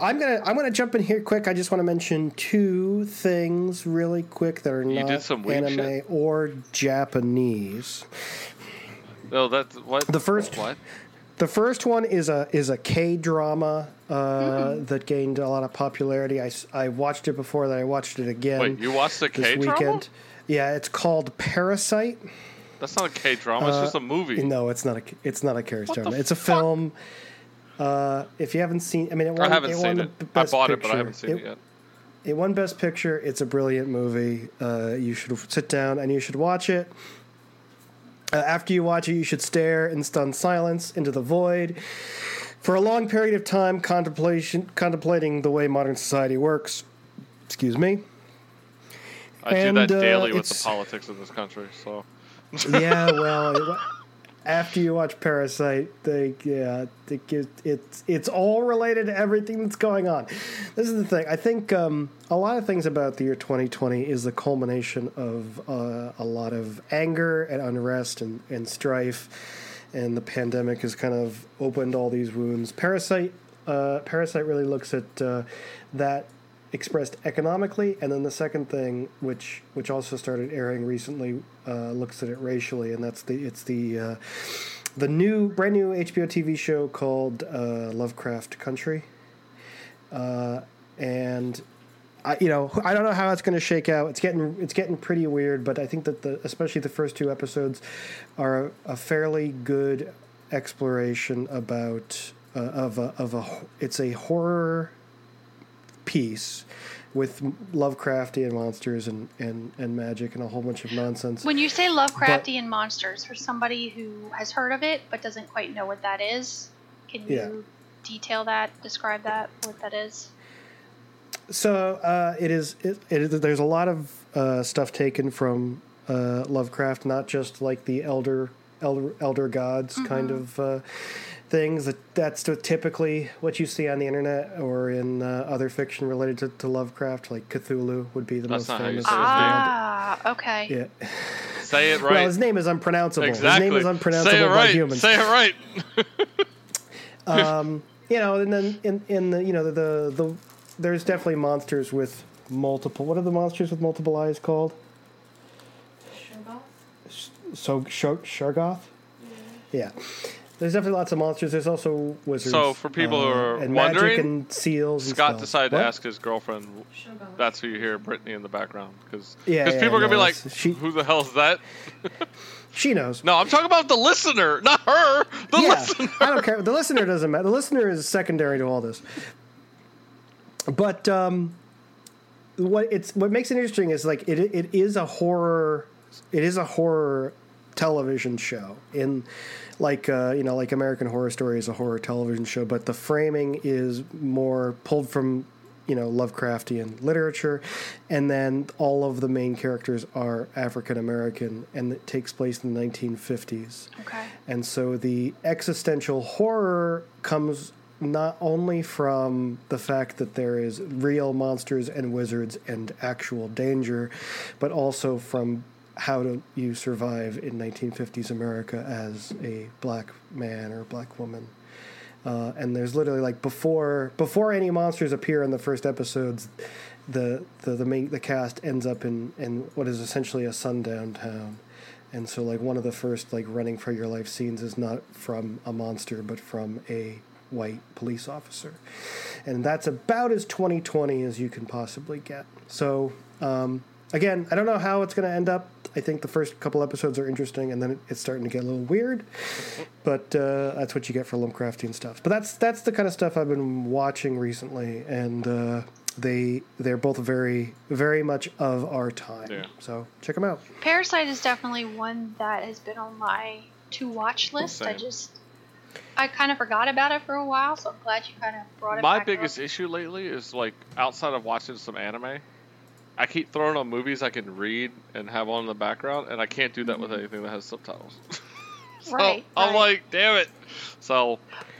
I'm gonna I'm gonna jump in here quick. I just want to mention two things really quick that are You not did some weird anime shit? or Japanese. No, that's what. The first- What? The first one is a is a K drama uh, Mm-hmm. that gained a lot of popularity. I, I watched it before, that. I watched it again Wait, you watched the this K drama? weekend. Yeah, it's called Parasite. That's not a K drama. it's just a movie. Uh, No, it's not a it's not a Karis What the drama. It's a fuck? film. Uh, if you haven't seen, I mean, it won, I haven't it won seen the it. I Best bought it, but I Picture. haven't seen it, yet. It won Best Picture. It's a brilliant movie. Uh, you should sit down and you should watch it. Uh, after you watch it, you should stare in stunned silence into the void for a long period of time, contemplation, contemplating the way modern society works. Excuse me. I and, do that uh, daily with the politics of this country. So yeah, well, after you watch Parasite, they yeah, gives- it's it's all related to everything that's going on. This is the thing. I think um, a lot of things about the year 2020 is the culmination of uh, a lot of anger and unrest and, and strife, and the pandemic has kind of opened all these wounds. Parasite, uh, Parasite really looks at uh, that expressed economically, and then the second thing, which which also started airing recently, uh, looks at it racially, and that's the it's the uh, the new brand new HBO TV show called uh, Lovecraft Country, uh, and. I, you know, I don't know how it's going to shake out. It's getting it's getting pretty weird, but I think that the especially the first two episodes are a fairly good exploration about uh, of a of a it's a horror piece with Lovecraftian monsters and, and, and magic and a whole bunch of nonsense. When you say Lovecraftian monsters, for somebody who has heard of it but doesn't quite know what that is, can you Yeah. detail that, describe that, what that is? So uh, it is. It, it is. There's a lot of uh, stuff taken from uh, Lovecraft, not just like the elder elder elder gods kind of uh, things. That that's typically what you see on the internet or in uh, other fiction related to, to Lovecraft, like Cthulhu would be the That's most not how you famous. say. Ah, okay. Yeah. say it right. Well, his name is unpronounceable. exactly. His name is unpronounceable say it by right. humans. Say it right. um, you know, and then in in the you know the, the the there's definitely monsters with multiple. What are the monsters with multiple eyes called? Shargoth. So Shar- Shargoth. Yeah. There's definitely lots of monsters. There's also wizards. So, for people who uh, are and wondering, magic and seals. and Scott stuff. decided What? to ask his girlfriend. That's who you hear, Brittany, in the background, because Yeah, yeah, people are gonna be like, she- "Who the hell is that?" She knows. No, I'm talking about the listener, not her. The yeah, listener. I don't care. The listener doesn't matter. The listener is secondary to all this. But um, what it's what makes it interesting is like it it is a horror. It is a horror television show in like uh, you know like American Horror Story is a horror television show, but the framing is more pulled from you know Lovecraftian literature, and then all of the main characters are African American, and it takes place in the 1950s. Okay. And so the existential horror comes not only from the fact that there is real monsters and wizards and actual danger, but also from how do you survive in 1950s America as a black man or black woman. Uh, and there's literally like before before any monsters appear in the first episodes, the the the main the cast ends up in in what is essentially a sundown town, and so like one of the first like running for your life scenes is not from a monster but from a white police officer, and that's about as 2020 as you can possibly get. So um, again, I don't know how it's going to end up. I think the first couple episodes are interesting, and then it, it's starting to get a little weird. But uh, that's what you get for Lovecraftian stuff. But that's that's the kind of stuff I've been watching recently, and uh, they they're both very very much of our time. Yeah. So check them out. Parasite is definitely one that has been on my to watch list. I just I kind of forgot about it for a while, so I'm glad you kind of brought it up. My back biggest up. issue lately is like outside of watching some anime, I keep throwing on movies I can read and have on in the background, and I can't do that with anything that has subtitles. so Mm-hmm. Right, I'm right. like, damn it. So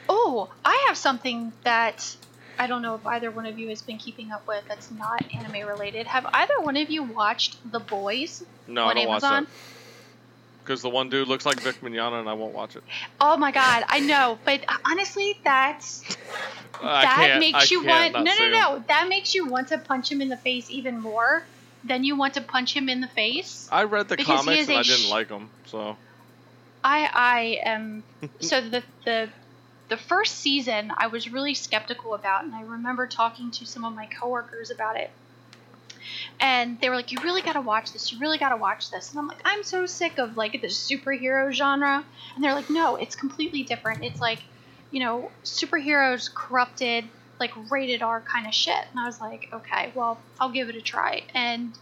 Oh, I have something that I don't know if either one of you has been keeping up with that's not anime related. Have either one of you watched The Boys no, on I don't watch Amazon? Because the one dude looks like Vic Mignogna, and I won't watch it. Oh my god, I know, but honestly, that's that makes you want not no no him. no that makes you want to punch him in the face even more than you want to punch him in the face. I read the comics and I didn't sh- like them, so I I am so the the the first season I was really skeptical about, and I remember talking to some of my coworkers about it. And they were like, "You really got to watch this. You really got to watch this." And I'm like, "I'm so sick of like the superhero genre." And they're like, "No, it's completely different. It's like, you know, superheroes corrupted, like rated R kind of shit." And I was like, "Okay, well, I'll give it a try." And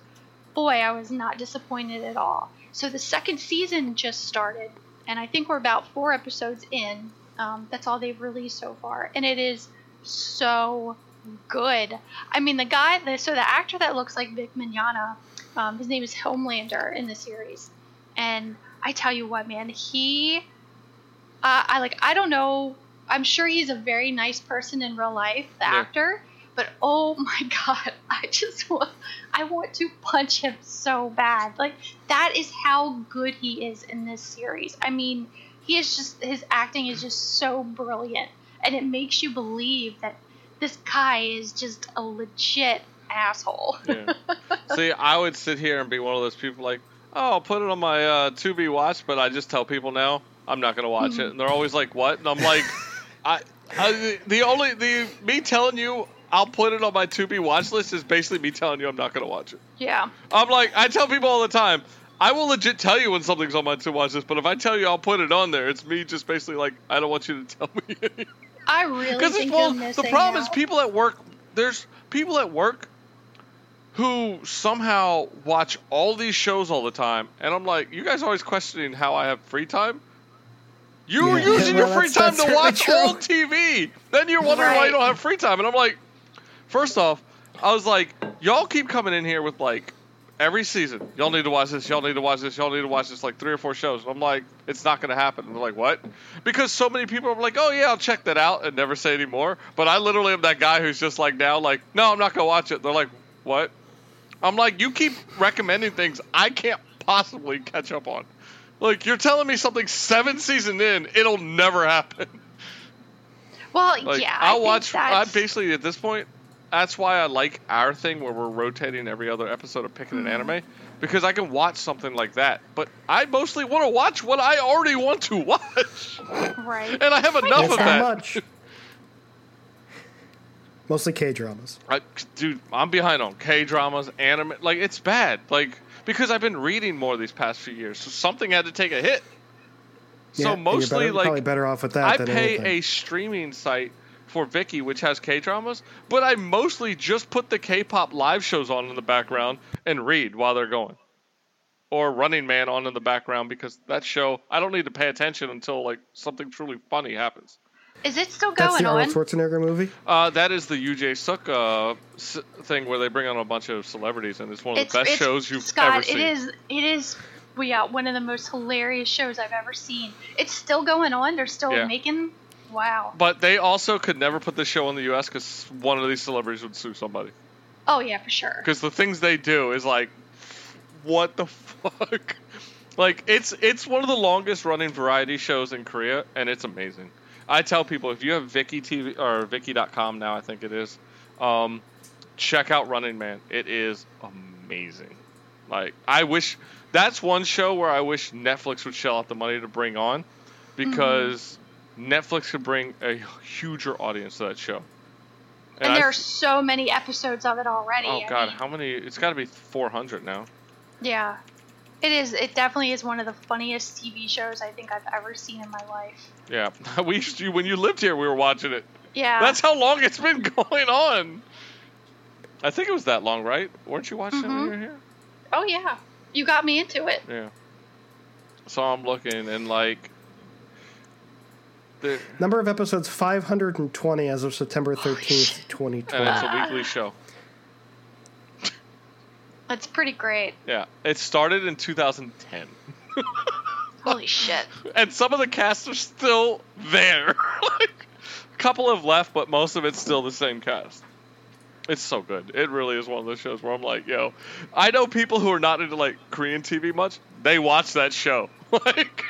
boy, I was not disappointed at all. So the second season just started, and I think we're about four episodes in. Um, that's all they've released so far, and it is so good. I mean, the guy, the, so the actor that looks like Vic Mignogna, um, his name is Homelander in the series, and I tell you what, man, he, uh, I like, I don't know. I'm sure he's a very nice person in real life, the Yeah. actor, but oh my god, I just want, I want to punch him so bad. Like that is how good he is in this series. I mean, he is just his acting is just so brilliant, and it makes you believe that this guy is just a legit asshole. yeah. See, I would sit here and be one of those people like, oh, I'll put it on my uh, to be watch, but I just tell people now I'm not gonna watch it, and they're always like, what? And I'm like, I, I the only the me telling you I'll put it on my to be watch list is basically me telling you I'm not gonna watch it. yeah. I'm like, I tell people all the time. I will legit tell you when something's on my to watch list, but if I tell you I'll put it on there, it's me just basically like I don't want you to tell me. I really Because think well, you're missing the problem is people at work. There's people at work who somehow watch all these shows all the time, and I'm like, you guys always questioning how I have free time. You're Yeah. using Well, your free time to watch true. old TV. Then you're wondering why you don't have free time, and I'm like, first off, I was like, y'all keep coming in here with like every season. Y'all need to watch this. Y'all need to watch this. Y'all need to watch this. Like three or four shows. I'm like, it's not going to happen. And they're like, what? Because so many people are like, oh yeah, I'll check that out and never say anymore. But I literally am that guy who's just like now, like, no, I'm not going to watch it. They're like, what? I'm like, you keep recommending things I can't possibly catch up on. Like you're telling me something seven season in, it'll never happen. well, Like yeah, I'll watch. I that's- basically at this point, that's why I like our thing where we're rotating every other episode of picking Mm-hmm. an anime because I can watch something like that. But I mostly want to watch what I already want to watch, right. and I have enough That's of that. much. Mostly K dramas. I, dude, I'm behind on K dramas, anime. Like it's bad. Like because I've been reading more these past few years, so something had to take a hit. So mostly, like probably better off with that. I than pay anything. a streaming site for Viki, which has K dramas, but I mostly just put the K-pop live shows on in the background and read while they're going, or Running Man on in the background because that show I don't need to pay attention until like something truly funny happens. Is it still going on? That's the on? Arnold Schwarzenegger movie. Uh, that is the Yoo Jae-suk uh, s- thing where they bring on a bunch of celebrities, and it's one of it's, the best shows you've Scott, ever seen. It is. It is. Well, yeah, one of the most hilarious shows I've ever seen. It's still going on. They're still Yeah. making. Wow. But they also could never put this show in the U.S. because one of these celebrities would sue somebody. Oh yeah, for sure. because the things they do is like, what the fuck? Like it's it's one of the longest running variety shows in Korea, and it's amazing. I tell people if you have Viki TV or Viki.com now, I think it is, um, check out Running Man. It is amazing. Like I wish that's one show where I wish Netflix would shell out the money to bring on, because Netflix could bring a huger audience to that show. And, I there are so many episodes of it already. Oh I god, mean, how many? It's got to be 400 now. Yeah. It is. It definitely is one of the funniest TV shows I think I've ever seen in my life. Yeah, we used to when you lived here, we were watching it. Yeah. That's how long it's been going on. I think it was that long, right? Weren't you watching it when you were mm-hmm. here? oh yeah. You got me into it. Yeah. So I'm looking and like, the, Number of episodes 520 as of September 13th, 2020. and it's a weekly show. That's pretty great. Yeah, it started in 2010, Holy shit. and some of the casts are still there. like, a couple have left, but most of it's still the same cast. It's so good. It really is one of those shows where I'm like, yo, I know people who are not into like Korean TV much. They watch that show. like,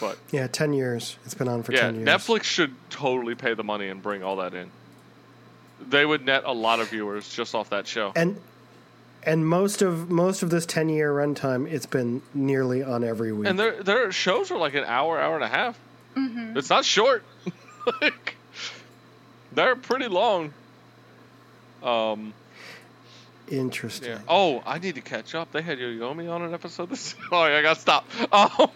but Yeah, ten years. It's been on for yeah, ten years. Netflix should totally pay the money and bring all that in. They would net a lot of viewers just off that show. and and most of most of this ten year runtime, it's been nearly on every week. And their their shows are like an hour, hour and a half. Mm-hmm. It's not short. like, they're pretty long. Um. Interesting. Yeah. Oh, I need to catch up. They had Yoyomi on an episode. This. Oh, I gotta stop. Um.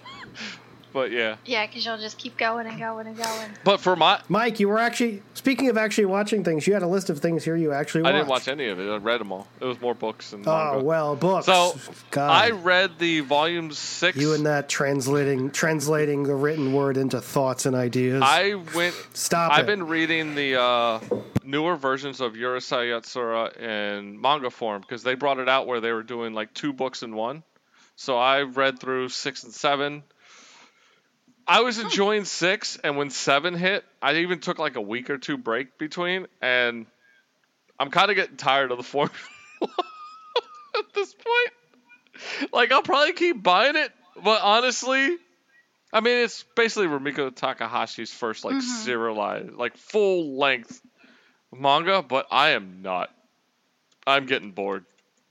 But yeah. Yeah, because you'll just keep going and going and going. But for my, Mike, you were actually speaking of actually watching things. You had a list of things here you actually. I Watched. didn't watch any of it. I read them all. It was more books and manga. Oh well, books. So God, I read the volume six. you and that translating translating the written word into thoughts and ideas. I went. Stop I've it. been reading the uh, newer versions of Urusei Yatsura in manga form because they brought it out where they were doing like two books in one. So I've read through six and seven. I was enjoying six, and when seven hit, I even took like a week or two break between, and I'm kind of getting tired of the formula at this point. Like I'll probably keep buying it, but honestly, I mean it's basically Rumiko Takahashi's first like mm-hmm. serialized, like full length manga, but I am not. I'm getting bored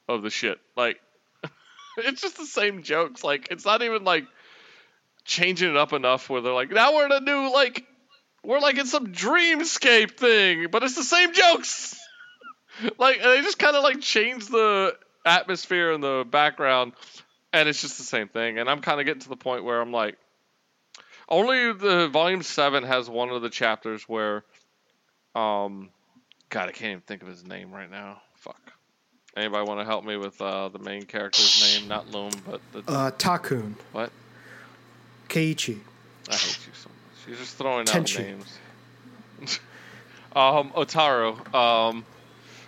of the shit. Like it's just the same jokes. Like it's not even like changing it up enough where they're like, now we're in a new like we're like in some dreamscape thing, but it's the same jokes. like and they just kind of like change the atmosphere and the background, and it's just the same thing. And I'm kind of getting to the point where I'm like, only the volume seven has one of the chapters where, um, God, I can't even think of his name right now. Fuck. Anybody want to help me with uh, the main character's name? Not Lum, but the uh, Takun, what? Keiichi. I hate you so much. You're just throwing out names. um, Ataru. Um,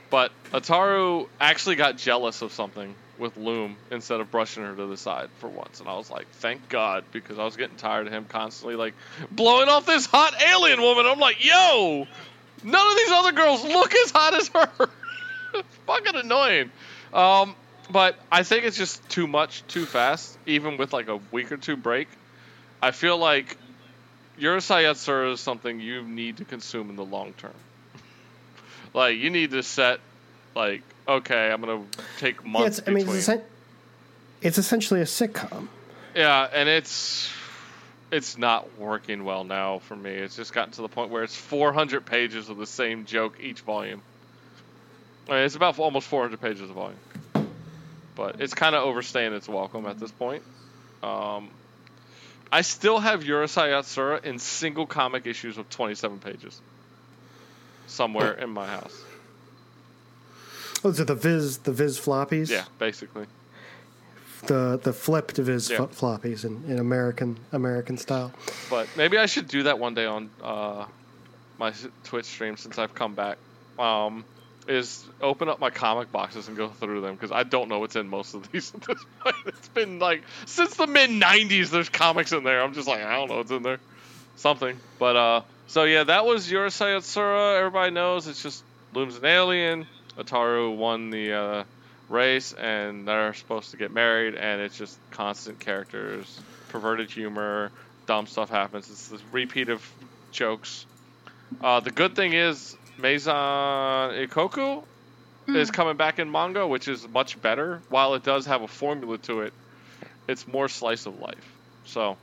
but Ataru actually got jealous of something with Lum instead of brushing her to the side for once, and I was like, thank God, because I was getting tired of him constantly like blowing off this hot alien woman. I'm like, yo, none of these other girls look as hot as her. it's fucking annoying. Um, but I think it's just too much, too fast, even with like a week or two break. I feel like Urusei Yatsura is something you need to consume in the long term. like you need to set, like, okay, I'm gonna take Yeah, months it's, I mean, between. it's, it's essentially a sitcom. yeah, and it's it's not working well now for me. It's just gotten to the point where it's 400 pages of the same joke each volume. I mean, it's about almost 400 pages of volume, but it's kind of overstaying its welcome at this point. Um, I still have Urusei Yatsura in single comic issues of 27 pages somewhere in my house. Those are the Viz, the Viz floppies. Yeah, basically. The the flipped Viz Yeah. f- floppies in, in American American style. But maybe I should do that one day on uh, my Twitch stream since I've come back. Um, is open up my comic boxes and go through them because I don't know what's in most of these at this point. It's been like since the mid '90s. There's comics in there. I'm just like I don't know what's in there. Something. But uh, so yeah, that was Urusei Yatsura. Everybody knows it's just Lum's an alien. Ataru won the uh, race, and they're supposed to get married, and it's just constant characters, perverted humor, dumb stuff happens. It's this repeat of jokes. Uh, the good thing is Maison Ikkoku is coming back in manga, which is much better. While it does have a formula to it, it's more slice of life. So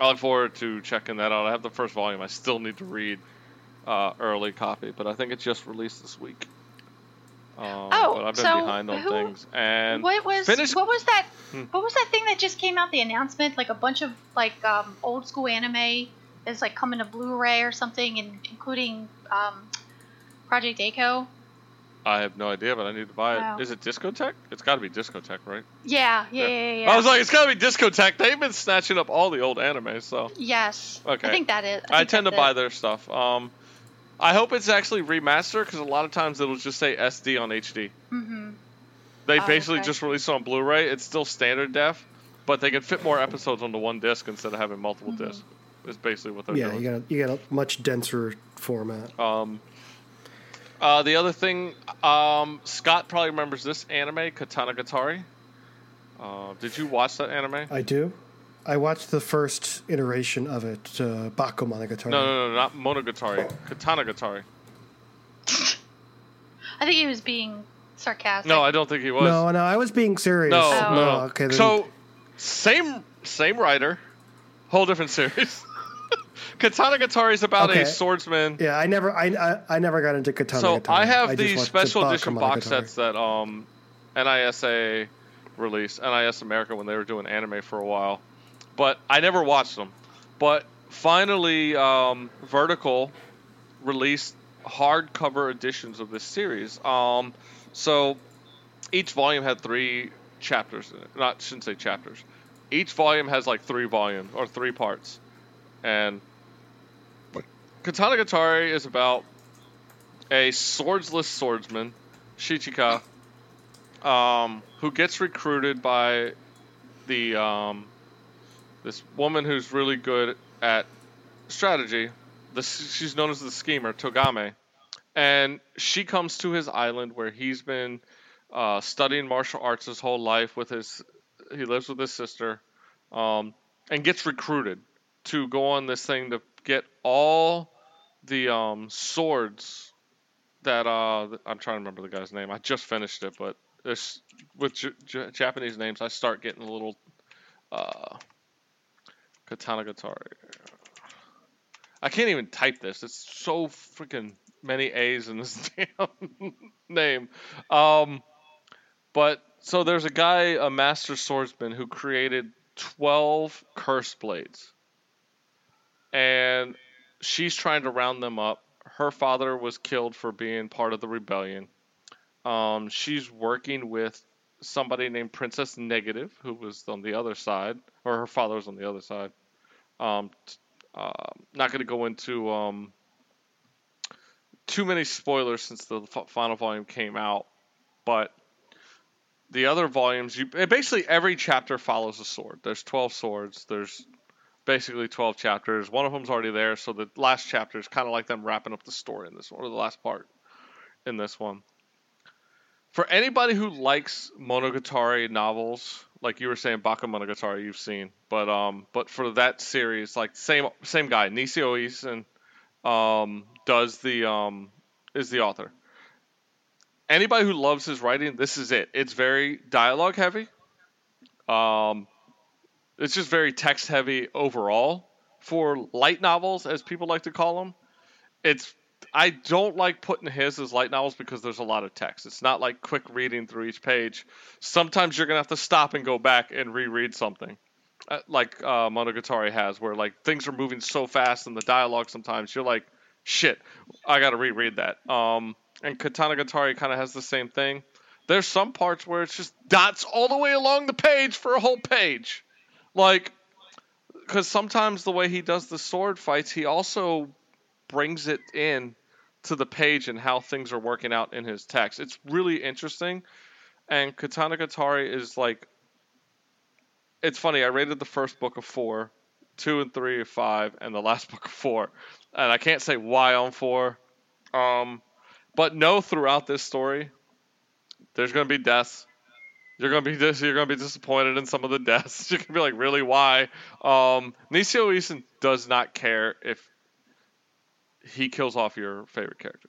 I look forward to checking that out. I have the first volume. I still need to read uh, early copy, but I think it just released this week. Um, Oh, but I've been so behind on who- things. And what was finish- what was that? Hmm. What was that thing that just came out? The announcement, like a bunch of like um, old school anime is like coming to Blu-ray or something, and including um, Project A-ko. I have no idea, but I need to buy it. Wow. Is it Discotek? It's got to be Discotek, right? Yeah, yeah, yeah, yeah. I was like, it's got to be Discotek. They've been snatching up all the old anime, so yes. Okay. I think that is. I, think tend to that's buy their stuff. Um, I hope it's actually remastered because a lot of times it'll just say SD on HD. Mm-hmm. They Oh, basically okay. just released it on Blu-ray. It's still standard def, but they can fit more episodes onto one disc instead of having multiple Mm-hmm. discs. Is basically what they're Yeah, doing. you got a, you got a much denser format. Um, uh, the other thing, um, Scott probably remembers this anime, Katanagatari. Uh, did you watch that anime? I do. I watched the first iteration of it, uh, Bakemonogatari. No, no, no, not Monogatari. Katanagatari. I think he was being sarcastic. No, I don't think he was. No, no, I was being serious. No, Oh. no. no. Okay, then, so same same writer, whole different series. Katanagatari is about Okay. a swordsman. yeah, I never, I, I, I never got into Katana. So I have just the special edition box sets that um, NISA released, NIS America when they were doing anime for a while, but I never watched them. But finally, um, Vertical released hardcover editions of this series. Um, so each volume had three chapters. In it. Not shouldn't say chapters. Each volume has like three volumes or three parts, and Katanagatari is about a swordsless swordsman, Shichika, um, who gets recruited by the um, this woman who's really good at strategy. The, she's known as the schemer, Togame, and she comes to his island where he's been uh, studying martial arts his whole life. With his, he lives with his sister, um, and gets recruited to go on this thing to get all the um, swords that uh, I'm trying to remember the guy's name. I just finished it, but this with J- J- Japanese names, I start getting a little uh, Katanagatari. I can't even type this. It's so freaking many A's in this damn name. Um, but so there's a guy, a master swordsman, who created 12 curse blades. And she's trying to round them up. Her father was killed for being part of the rebellion. Um, she's working with somebody named Princess Negative, who was on the other side, or her father was on the other side. Um, uh, not going to go into um, too many spoilers since the final volume came out, but the other volumes, you basically every chapter follows a sword. There's 12 swords. There's basically 12 chapters. One of them's already there, so the last chapter is kind of like them wrapping up the story in this one, or the last part in this one. For anybody who likes Monogatari novels, like you were saying, Bakemonogatari, you've seen, but um, but for that series, like same same guy, Nisio Isin, um, does the um, is the author. Anybody who loves his writing, this is it. It's very dialogue heavy. Um, it's just very text heavy overall for light novels, as people like to call them. It's I don't like putting his as light novels because there's a lot of text. It's not like quick reading through each page. Sometimes you're gonna have to stop and go back and reread something, uh, like uh, Monogatari has, where like things are moving so fast in the dialogue. Sometimes you're like, shit, I gotta reread that. Um, and Katanagatari kind of has the same thing. There's some parts where it's just dots all the way along the page for a whole page, like because sometimes the way he does the sword fights, he also brings it in to the page and how things are working out in his text. It's really interesting. And Katana Katanagatari is like, it's funny. I rated the first book of four, two and three of five, and the last book of four. And I can't say why on four. Um, but know throughout this story, there's going to be deaths. You're gonna be dis- you're gonna be disappointed in some of the deaths. You're gonna be like, really, why? Um, Nisio Isin does not care if he kills off your favorite character.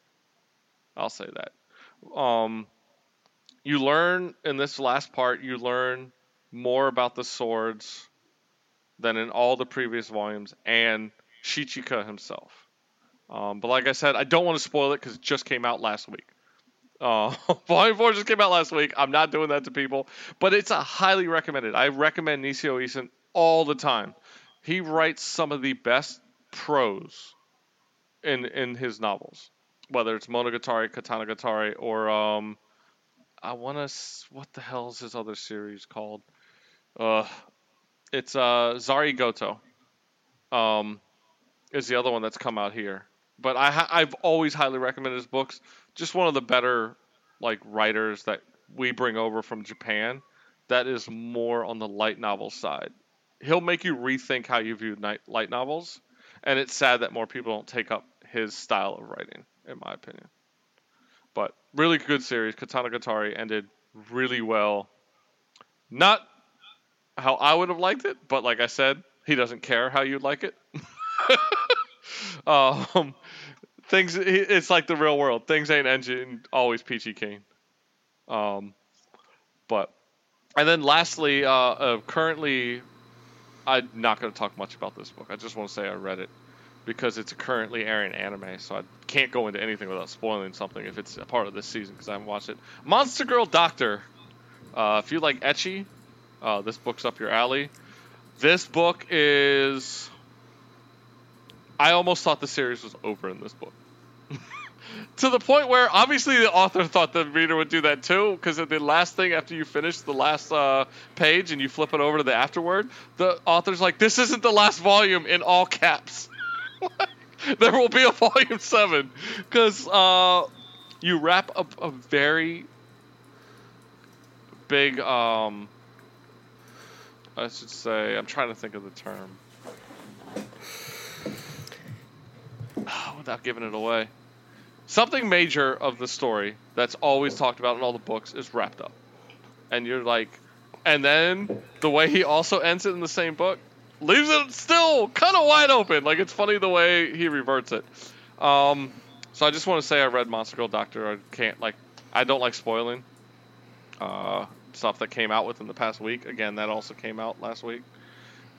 I'll say that. Um, you learn in this last part, you learn more about the swords than in all the previous volumes, and Shichika himself. Um, but like I said, I don't want to spoil it because it just came out last week. Uh, Volume 4 just came out last week. I'm not doing that to people, but it's a highly recommended. I recommend Nisio Isin all the time. He writes some of the best prose in in his novels, whether it's Monogatari, *Katana Katanagatari, or um, I want to. What the hell is his other series called? Uh, it's uh Zaregoto. Um, is the other one that's come out here. But I I've always highly recommended his books. Just one of the better like writers that we bring over from Japan. That is more on the light novel side. He'll make you rethink how you view light novels, and it's sad that more people don't take up his style of writing, in my opinion. But really good series. Katanagatari ended really well. Not how I would have liked it, but like I said, he doesn't care how you'd like it. um, things it's like the real world. Things ain't engine always peachy keen. Um, but and then lastly, uh, uh, currently, I'm not going to talk much about this book. I just want to say I read it because it's currently airing anime, so I can't go into anything without spoiling something if it's a part of this season because I haven't watched it. Monster Girl Doctor. Uh, if you like ecchi, uh, this book's up your alley. This book is. I almost thought the series was over in this book. to the point where obviously the author thought the reader would do that too, because the last thing after you finish the last uh, page and you flip it over to the afterword, the author's like, "This isn't the last volume" in all caps. there will be a volume seven, because uh, you wrap up a very big. Um, I should say, I'm trying to think of the term. Without giving it away something major of the story that's always talked about in all the books is wrapped up. And you're like, and then the way he also ends it in the same book leaves it still kind of wide open. Like it's funny the way he reverts it. Um, so I just want to say I read Monster Girl Doctor. I can't like I don't like spoiling uh, stuff that came out within the past week. Again, that also came out last week.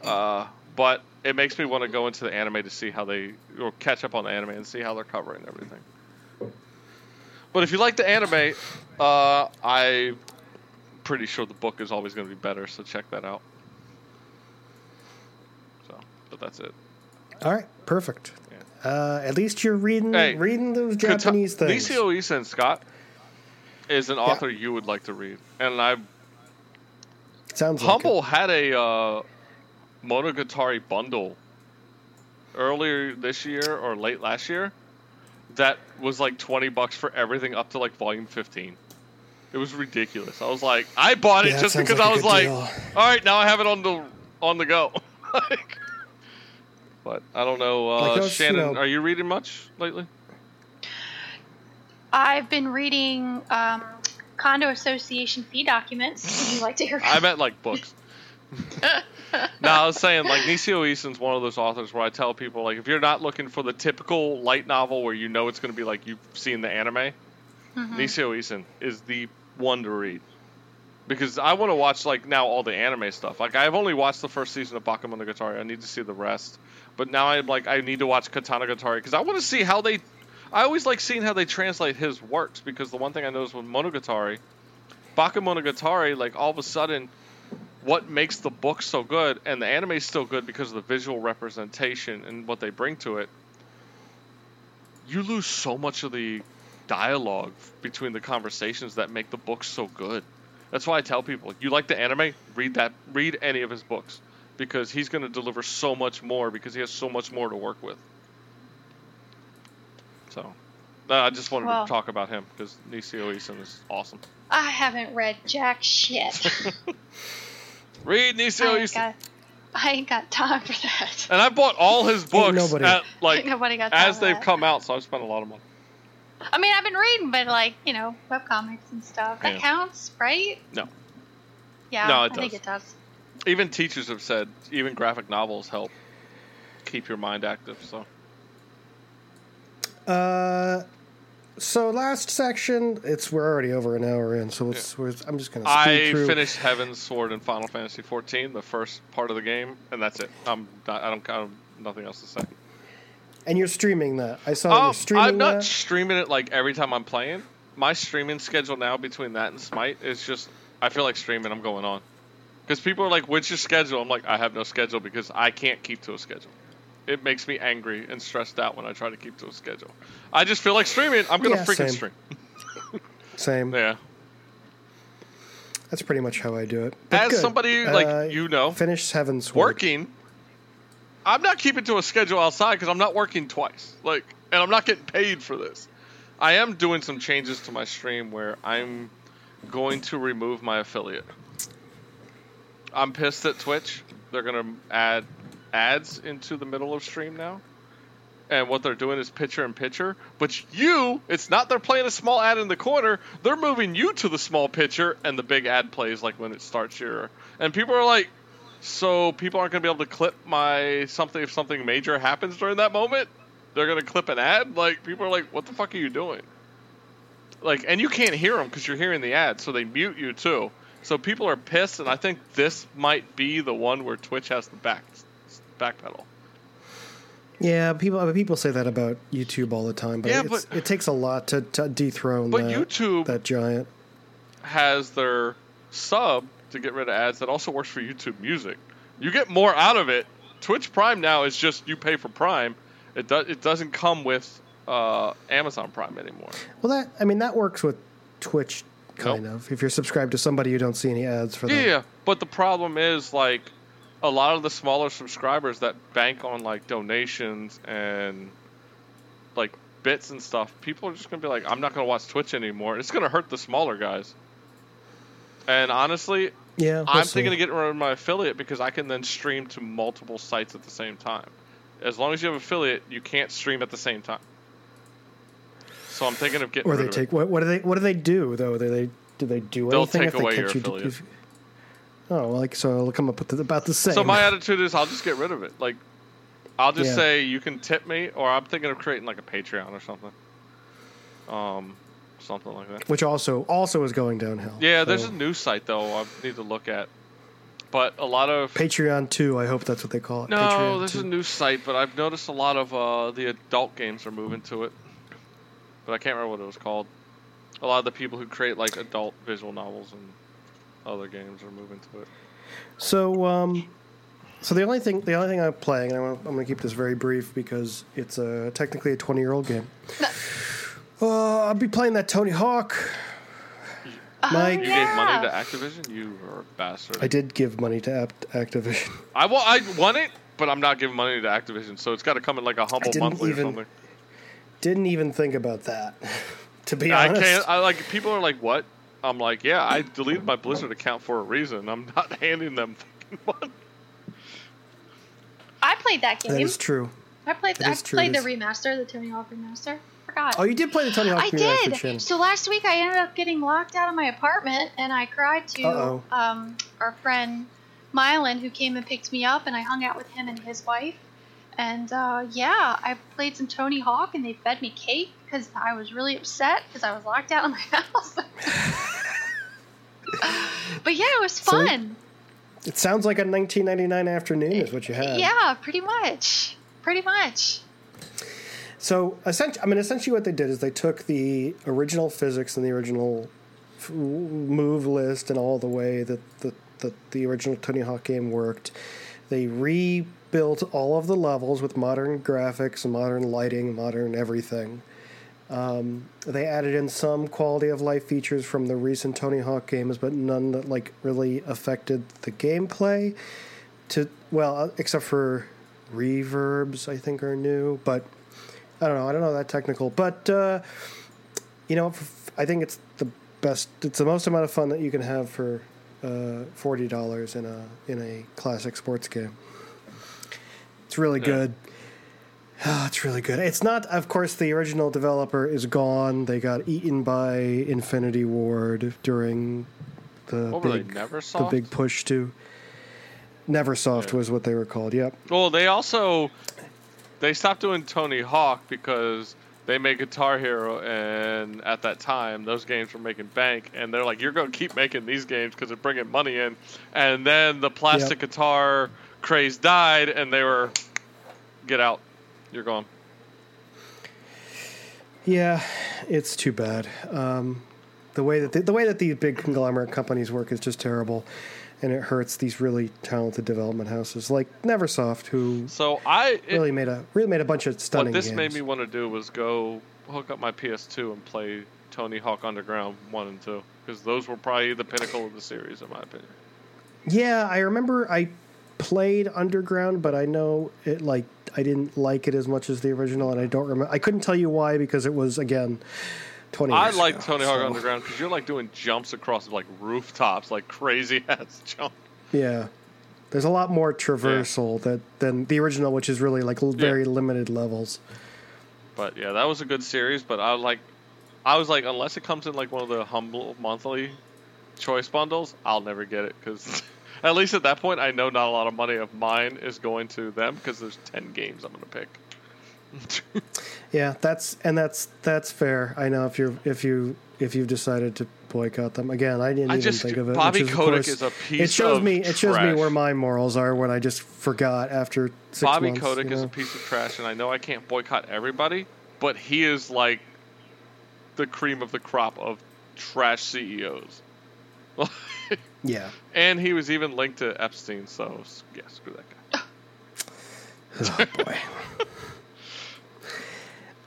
Uh, but it makes me want to go into the anime to see how they or catch up on the anime and see how they're covering everything. But if you like the anime, uh, I'm pretty sure the book is always going to be better. So check that out. So, but that's it. All right, perfect. Uh, at least you're reading Hey, reading those Kata- Japanese things. Nisio Isin Scott is an author you would like to read, and I Sounds like Humble had a uh, Monogatari bundle earlier this year or late last year that was like 20 bucks for everything up to like volume 15. It was ridiculous. I was like, I bought it Yeah, just because like a I was like, deal. all right, now I have it on the on the go. like, but I don't know, uh, Like us, you Shannon. know- are you reading much lately? I've been reading um, condo association fee documents. Would you like to hear? I meant like books. no, I was saying like Nisio Isin's one of those authors where I tell people like if you're not looking for the typical light novel where you know it's going to be like you've seen the anime, mm-hmm. Nisio Isin is the one to read. Because I want to watch like now all the anime stuff. Like I've only watched the first season of Bakemonogatari. I need to see the rest. But now I'm like I need to watch Katanagatari because I want to see how they. I always like seeing how they translate his works because the one thing I noticed with Monogatari, Bakemonogatari, like all of a sudden, what makes the book so good and the anime is still good because of the visual representation and what they bring to it. You lose so much of the dialogue between the conversations that make the book so good. That's why I tell people, you like the anime, read that read any of his books because he's going to deliver so much more because he has so much more to work with. So, uh, I just wanted Well- to talk about him because Nisio Isin is awesome. I haven't read jack shit. Read I Nisio ain't, Isen. got, I ain't got time for that. And I bought all his books at like Nobody got time as they've that. come out, so I've spent a lot of money. I mean, I've been reading, but like you know, webcomics and stuff. That Yeah. counts, right? No. Yeah, No, it I think does. it does. Even teachers have said even graphic novels help keep your mind active. So Uh, so last section, it's we're already over an hour in, so it's we're, I'm just gonna I through. finished Heavensward in Final Fantasy XIV, the first part of the game, and that's it. I'm not, I don't I have nothing else to say. and you're streaming that. I saw Oh, you're streaming I'm not that. streaming it like every time I'm playing. My streaming schedule now between that and Smite is just I feel like streaming. I'm going on because people are like, "What's your schedule?" I'm like, "I have no schedule because I can't keep to a schedule." It makes me angry and stressed out when I try to keep to a schedule. I just feel like streaming. I'm gonna Yeah, freaking same. stream. Same. Yeah. That's pretty much how I do it. But As good. somebody Uh, like you know, finish Heaven's working, I'm not keeping to a schedule outside because I'm not working twice. Like, and I'm not getting paid for this. I am doing some changes to my stream where I'm going to remove my affiliate. I'm pissed at Twitch. They're gonna add ads into the middle of stream now. And what they're doing is picture in picture. But you, it's not they're playing a small ad in the corner. They're moving you to the small picture and the big ad plays like when it starts your. And people are like, so people aren't going to be able to clip my something if something major happens during that moment. They're going to clip an ad. Like people are like, "What the fuck are you doing?" Like, and you can't hear them because you're hearing the ad, so they mute you too. So people are pissed, and I think this might be the one where Twitch has the back backpedal. Yeah, people people say that about YouTube all the time, but, Yeah, but- it takes a lot to, to dethrone But that, YouTube- that giant. has their sub to get rid of ads that also works for YouTube Music. You get more out of it. Twitch Prime now is just you pay for Prime. It does it doesn't come with uh, Amazon Prime anymore. Well, that I mean that works with Twitch kind Nope. of. If you're subscribed to somebody, you don't see any ads for Yeah, them. yeah, but the problem is like a lot of the smaller subscribers that bank on like donations and like bits and stuff. People are just gonna be like, I'm not gonna watch Twitch anymore. It's gonna hurt the smaller guys. And honestly, Yeah, I'm see. thinking of getting rid of my affiliate because I can then stream to multiple sites at the same time. As long as you have affiliate, you can't stream at the same time. So I'm thinking of getting Or rid they of take it. what? What do they? What do they do though? Do they do they do They'll anything take if they away catch your you? affiliate. Oh, like so, it'll come up with the, about the same. So my attitude is I'll just get rid of it. Like I'll just Yeah. say you can tip me, or I'm thinking of creating like a Patreon or something. Um, something like that. which also also is going downhill. Yeah, there's a new site though I need to look at, but a lot of Patreon too. I hope that's what they call it. No, Patreon there's 2. a new site, but I've noticed a lot of uh, the adult games are moving to it. But I can't remember what it was called. A lot of the people who create like adult visual novels and other games are moving to it. So, um, so the only thing the only thing I'm playing, and I'm, gonna- I'm going to keep this very brief because it's a technically a 20 year old game. Uh, I'll be playing that Tony Hawk. Mike, You Yeah. gave money to Activision. You are a bastard. I did give money to Apt- Activision. I wa- I want it, but I'm not giving money to Activision, so it's got to come in like a humble didn't monthly even- or something. Didn't even think about that. to be I honest, can't. I like people are like, "What?" I'm like, "Yeah, I deleted my Blizzard account for a reason. I'm not handing them fucking money." I played that game. that is true. I played. that I is played it the remaster, the Tony Hawk remaster. Forgot. Oh, you did play the Tony Hawk I did. So last week I ended up getting locked out of my apartment, and I cried to um, our friend Mylan, who came and picked me up, and I hung out with him and his wife. And uh, yeah, I played some Tony Hawk, and they fed me cake because I was really upset because I was locked out of my house. but yeah, it was So- fun. It sounds like a 1999 afternoon is what you had. yeah, pretty much. Pretty much. So, essentially, I mean, essentially, what they did is they took the original physics and the original f- move list and all the way that the, the, the original Tony Hawk game worked. They rebuilt all of the levels with modern graphics, modern lighting, modern everything. Um, they added in some quality of life features from the recent Tony Hawk games, but none that like really affected the gameplay. To well, uh, except for reverbs, I think are new, but I don't know. I don't know that technical, but uh, you know, I think it's the best. It's the most amount of fun that you can have for uh, forty dollars in a in a classic sports game. It's really Yeah. good. Oh, it's really good. It's not, of course, the original developer is gone. They got eaten by Infinity Ward during the oh, What big the big push to. Neversoft Yeah. was what they were called. Yep. Well, they also they stopped doing Tony Hawk because they made Guitar Hero, and at that time, those games were making bank, and they're like, "You're going to keep making these games because they're bringing money in." And then the plastic Yep. guitar craze died, and they were, "Get out, you're gone." Yeah, it's too bad. Um, the way that the, the way that these big conglomerate companies work is just terrible, and it hurts these really talented development houses like NeverSoft, who So I it, really made a really made a bunch of stunning what this games. made me want to do was go hook up my PS2 and play Tony Hawk Underground one and two because those were probably the pinnacle of the series, in my opinion. Yeah, I remember I played Underground, but I know it like I didn't like it as much as the original, and I don't remember. I couldn't tell you why because it was again twenty. I like ago, Tony Hawk so, Underground because you're like doing jumps across like rooftops, like crazy ass jump. Yeah, there's a lot more traversal that than the original, which is really like l- very limited levels. But yeah, that was a good series. But I like, I was like, unless it comes in like one of the humble monthly choice bundles, I'll never get it because At least at that point, I know not a lot of money of mine is going to them because there's ten games I'm going to pick. Yeah, that's and that's that's fair. I know if you're if you if you've decided to boycott them again, I didn't I even just- think of it. Bobby is, Kotick course- is a piece It shows of me it shows me where my morals are when I just forgot after six Bobby months. Kotick you is know? a piece of trash, and I know I can't boycott everybody, but he is like the cream of the crop of trash CEOs. yeah. and he was even linked to Epstein, so yeah, screw that guy. Oh boy.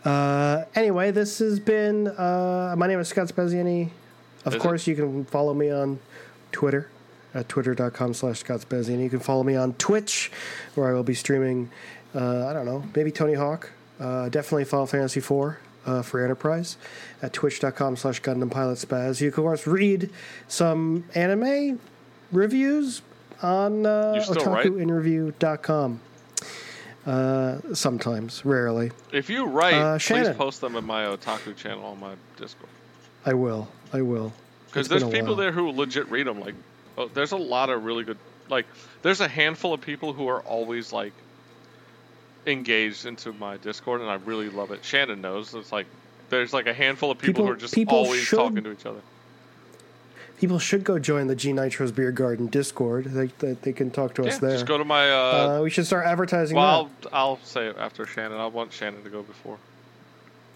uh, anyway, this has been. Uh, my name is Scott Speziani. Of Is it? course, you can follow me on Twitter at twitter.com slash Scott Speziani. You can follow me on Twitch, where I will be streaming. Uh, I don't know, maybe Tony Hawk. Uh, definitely Final Fantasy IV uh, for Enterprise at twitch.com slash Gundam Pilot Spaz. You can, of course, read some anime reviews on uh, You still write? otakuinterview.com. Uh, sometimes, rarely. If you write, Uh, please post them in my otaku channel on my Discord. I will. I will. Because there's people while. there who legit read them. Like, oh, there's a lot of really good. Like, there's a handful of people who are always like engaged into my Discord, and I really love it. Shannon knows. It's like there's like a handful of people, People- who are just always should- talking to each other. People should go join the G Nitro's Beer Garden Discord. They, they, they can talk to Yeah, us there. just go to my. Uh, uh, we should start advertising well. I'll, I'll say it after Shannon. I want Shannon to go before.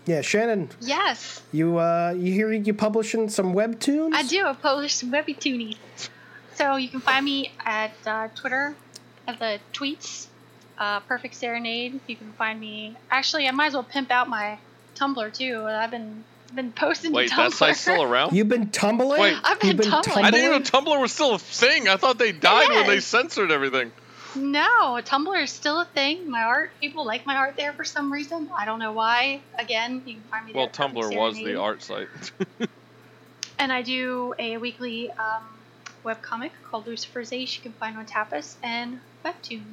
Yeah, Shannon, Yes, you uh, you hear you publishing some webtoons? I do. I publish some webby toonies. So you can find me at uh, Twitter at the tweets, uh, Perfect Serenade. You can find me. Actually, I might as well pimp out my Tumblr too. I've been been posting Wait, to that site's still around? You've been tumbling. Wait. I've been You've been tumbling. I didn't even know Tumblr was still a thing. I thought they died when they censored everything. No, Tumblr is still a thing. My art, people like my art there for some reason. I don't know why. Again, you can find me there. Well, at Perfect Tumblr was the art site. And I do a weekly um, webcomic called Lucifer's Ace. You can find on Tapas and Webtoon.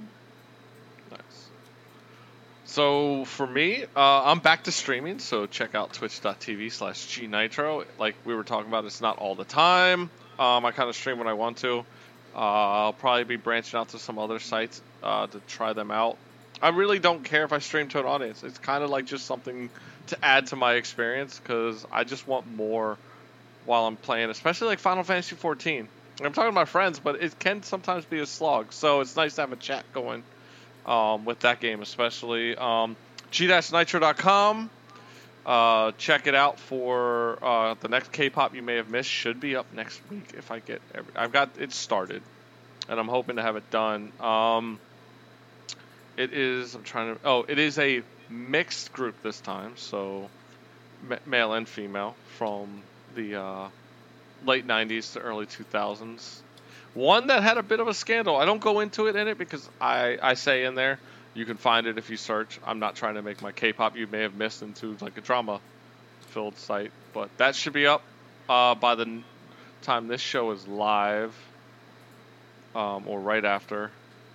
So for me, uh, I'm back to streaming. So check out twitch.tv slash gnitro. Like we were talking about, it's not all the time. Um, I kind of stream when I want to. Uh, I'll probably be branching out to some other sites uh, to try them out. I really don't care if I stream to an audience. It's kind of like just something to add to my experience because I just want more while I'm playing, especially like Final Fantasy 14. I'm talking to my friends, but it can sometimes be a slog. So it's nice to have a chat going um, with that game, especially. Um, G-Nitro.com. Uh, check it out for uh, the next K-pop you may have missed. Should be up next week if I get. Every, I've got it started, and I'm hoping to have it done. Um, it is. I'm trying to. Oh, it is a mixed group this time, so ma- male and female from the uh, late 90s to early 2000s. One that had a bit of a scandal. I don't go into it in it because I, I say in there, you can find it if you search. I'm not trying to make my K-pop you may have missed into like a drama-filled site, but that should be up uh, by the time this show is live, um, or right after.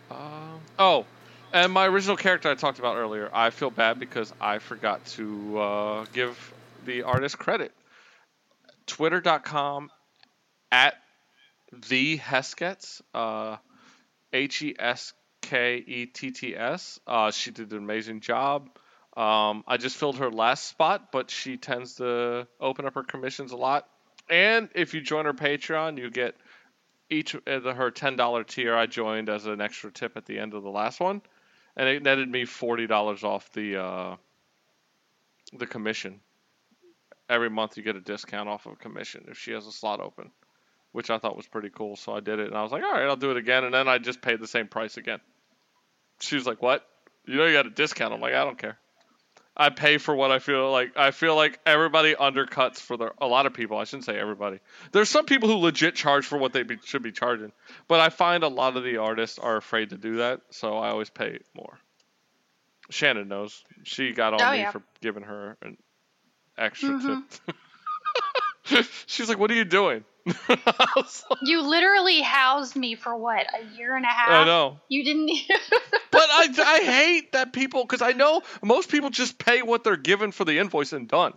Um, oh, and my original character I talked about earlier. I feel bad because I forgot to uh, give the artist credit. Twitter.com at the Hesketts, uh, H E S K E T T S. Uh, she did an amazing job. Um, I just filled her last spot, but she tends to open up her commissions a lot. And if you join her Patreon, you get each of the, her ten dollar tier. I joined as an extra tip at the end of the last one, and it netted me forty dollars off the uh, the commission. Every month you get a discount off of a commission if she has a slot open which I thought was pretty cool. So I did it, and I was like, all right, I'll do it again. And then I just paid the same price again. She was like, what? You know you got a discount. I'm like, I don't care. I pay for what I feel like. I feel like everybody undercuts for the a lot of people. I shouldn't say everybody. There's some people who legit charge for what they be, should be charging, but I find a lot of the artists are afraid to do that, so I always pay more. Shannon knows. She got on Oh, me yeah. for giving her an extra Mhm. tip. She's like, "What are you doing?" I was like, You literally housed me for what a year and a half. I know. You didn't. But I, I hate that people because I know most people just pay what they're given for the invoice and done.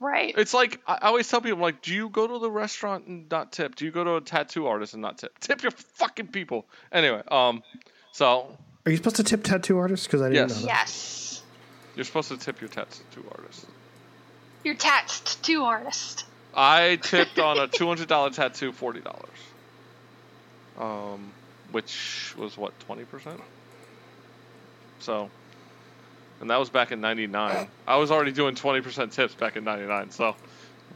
Right. It's like I I always tell people, I'm like, do you go to the restaurant and not tip? Do you go to a tattoo artist and not tip? Tip your fucking people. Anyway, um, so Are you supposed to tip tattoo artists? Because I didn't Yes. know that. yes. you're supposed to tip your tattoo artist. You're taxed to artist. I tipped on a two hundred dollar tattoo forty dollars. Um, which was what twenty percent. So, and that was back in '99. I was already doing twenty percent tips back in '99. So,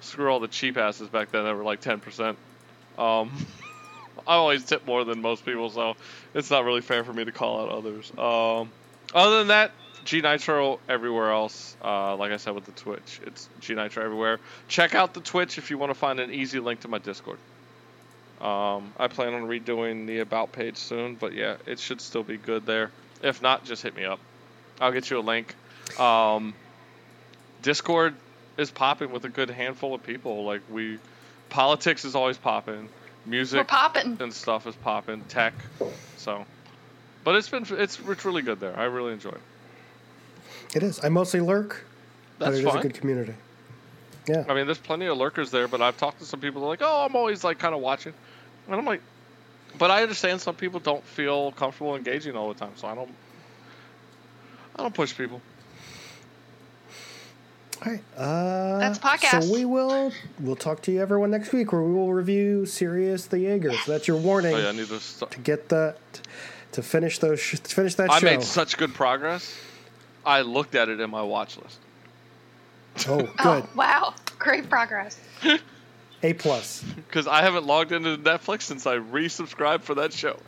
screw all the cheap asses back then that were like ten percent. Um, I always tip more than most people, so it's not really fair for me to call out others. Um, other than that, G Nitro everywhere else. Uh, like I said with the Twitch, it's G Nitro everywhere. Check out the Twitch if you want to find an easy link to my Discord. Um, I plan on redoing the about page soon, but yeah, it should still be good there. If not, just hit me up. I'll get you a link. Um, Discord is popping with a good handful of people. Like we, politics is always popping. Music We're popping. and stuff is popping. Tech, so. But it's been it's it's really good there. I really enjoy it. It is. I mostly lurk, but That's it is a good community. Yeah. I mean, there's plenty of lurkers there, but I've talked to some people that are like, oh, I'm always like kind of watching, and I'm like, but I understand some people don't feel comfortable engaging all the time, so I don't, I don't push people. All right. Uh, That's podcast. So we will we'll talk to you everyone next week where we will review Sirius the Jaeger. So that's your warning Oh yeah, I need to. St- to get that to finish those sh- to finish that I show. made such good progress. I looked at it in my watch list oh, good. Oh, wow. Great progress. A plus. because I haven't logged into Netflix since I resubscribed for that show.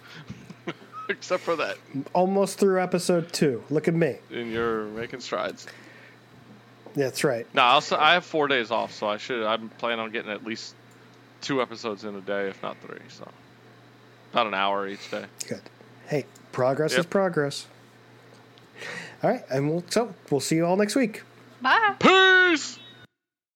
Except for that, Almost through episode two. Look at me. and you're making strides. That's right. No, I'll, s- I have four days off, so I should. I'm planning on getting at least two episodes in a day, if not three. So about an hour each day. Good. Hey, progress is progress. All right, and we'll so we'll see you all next week. Bye. Peace.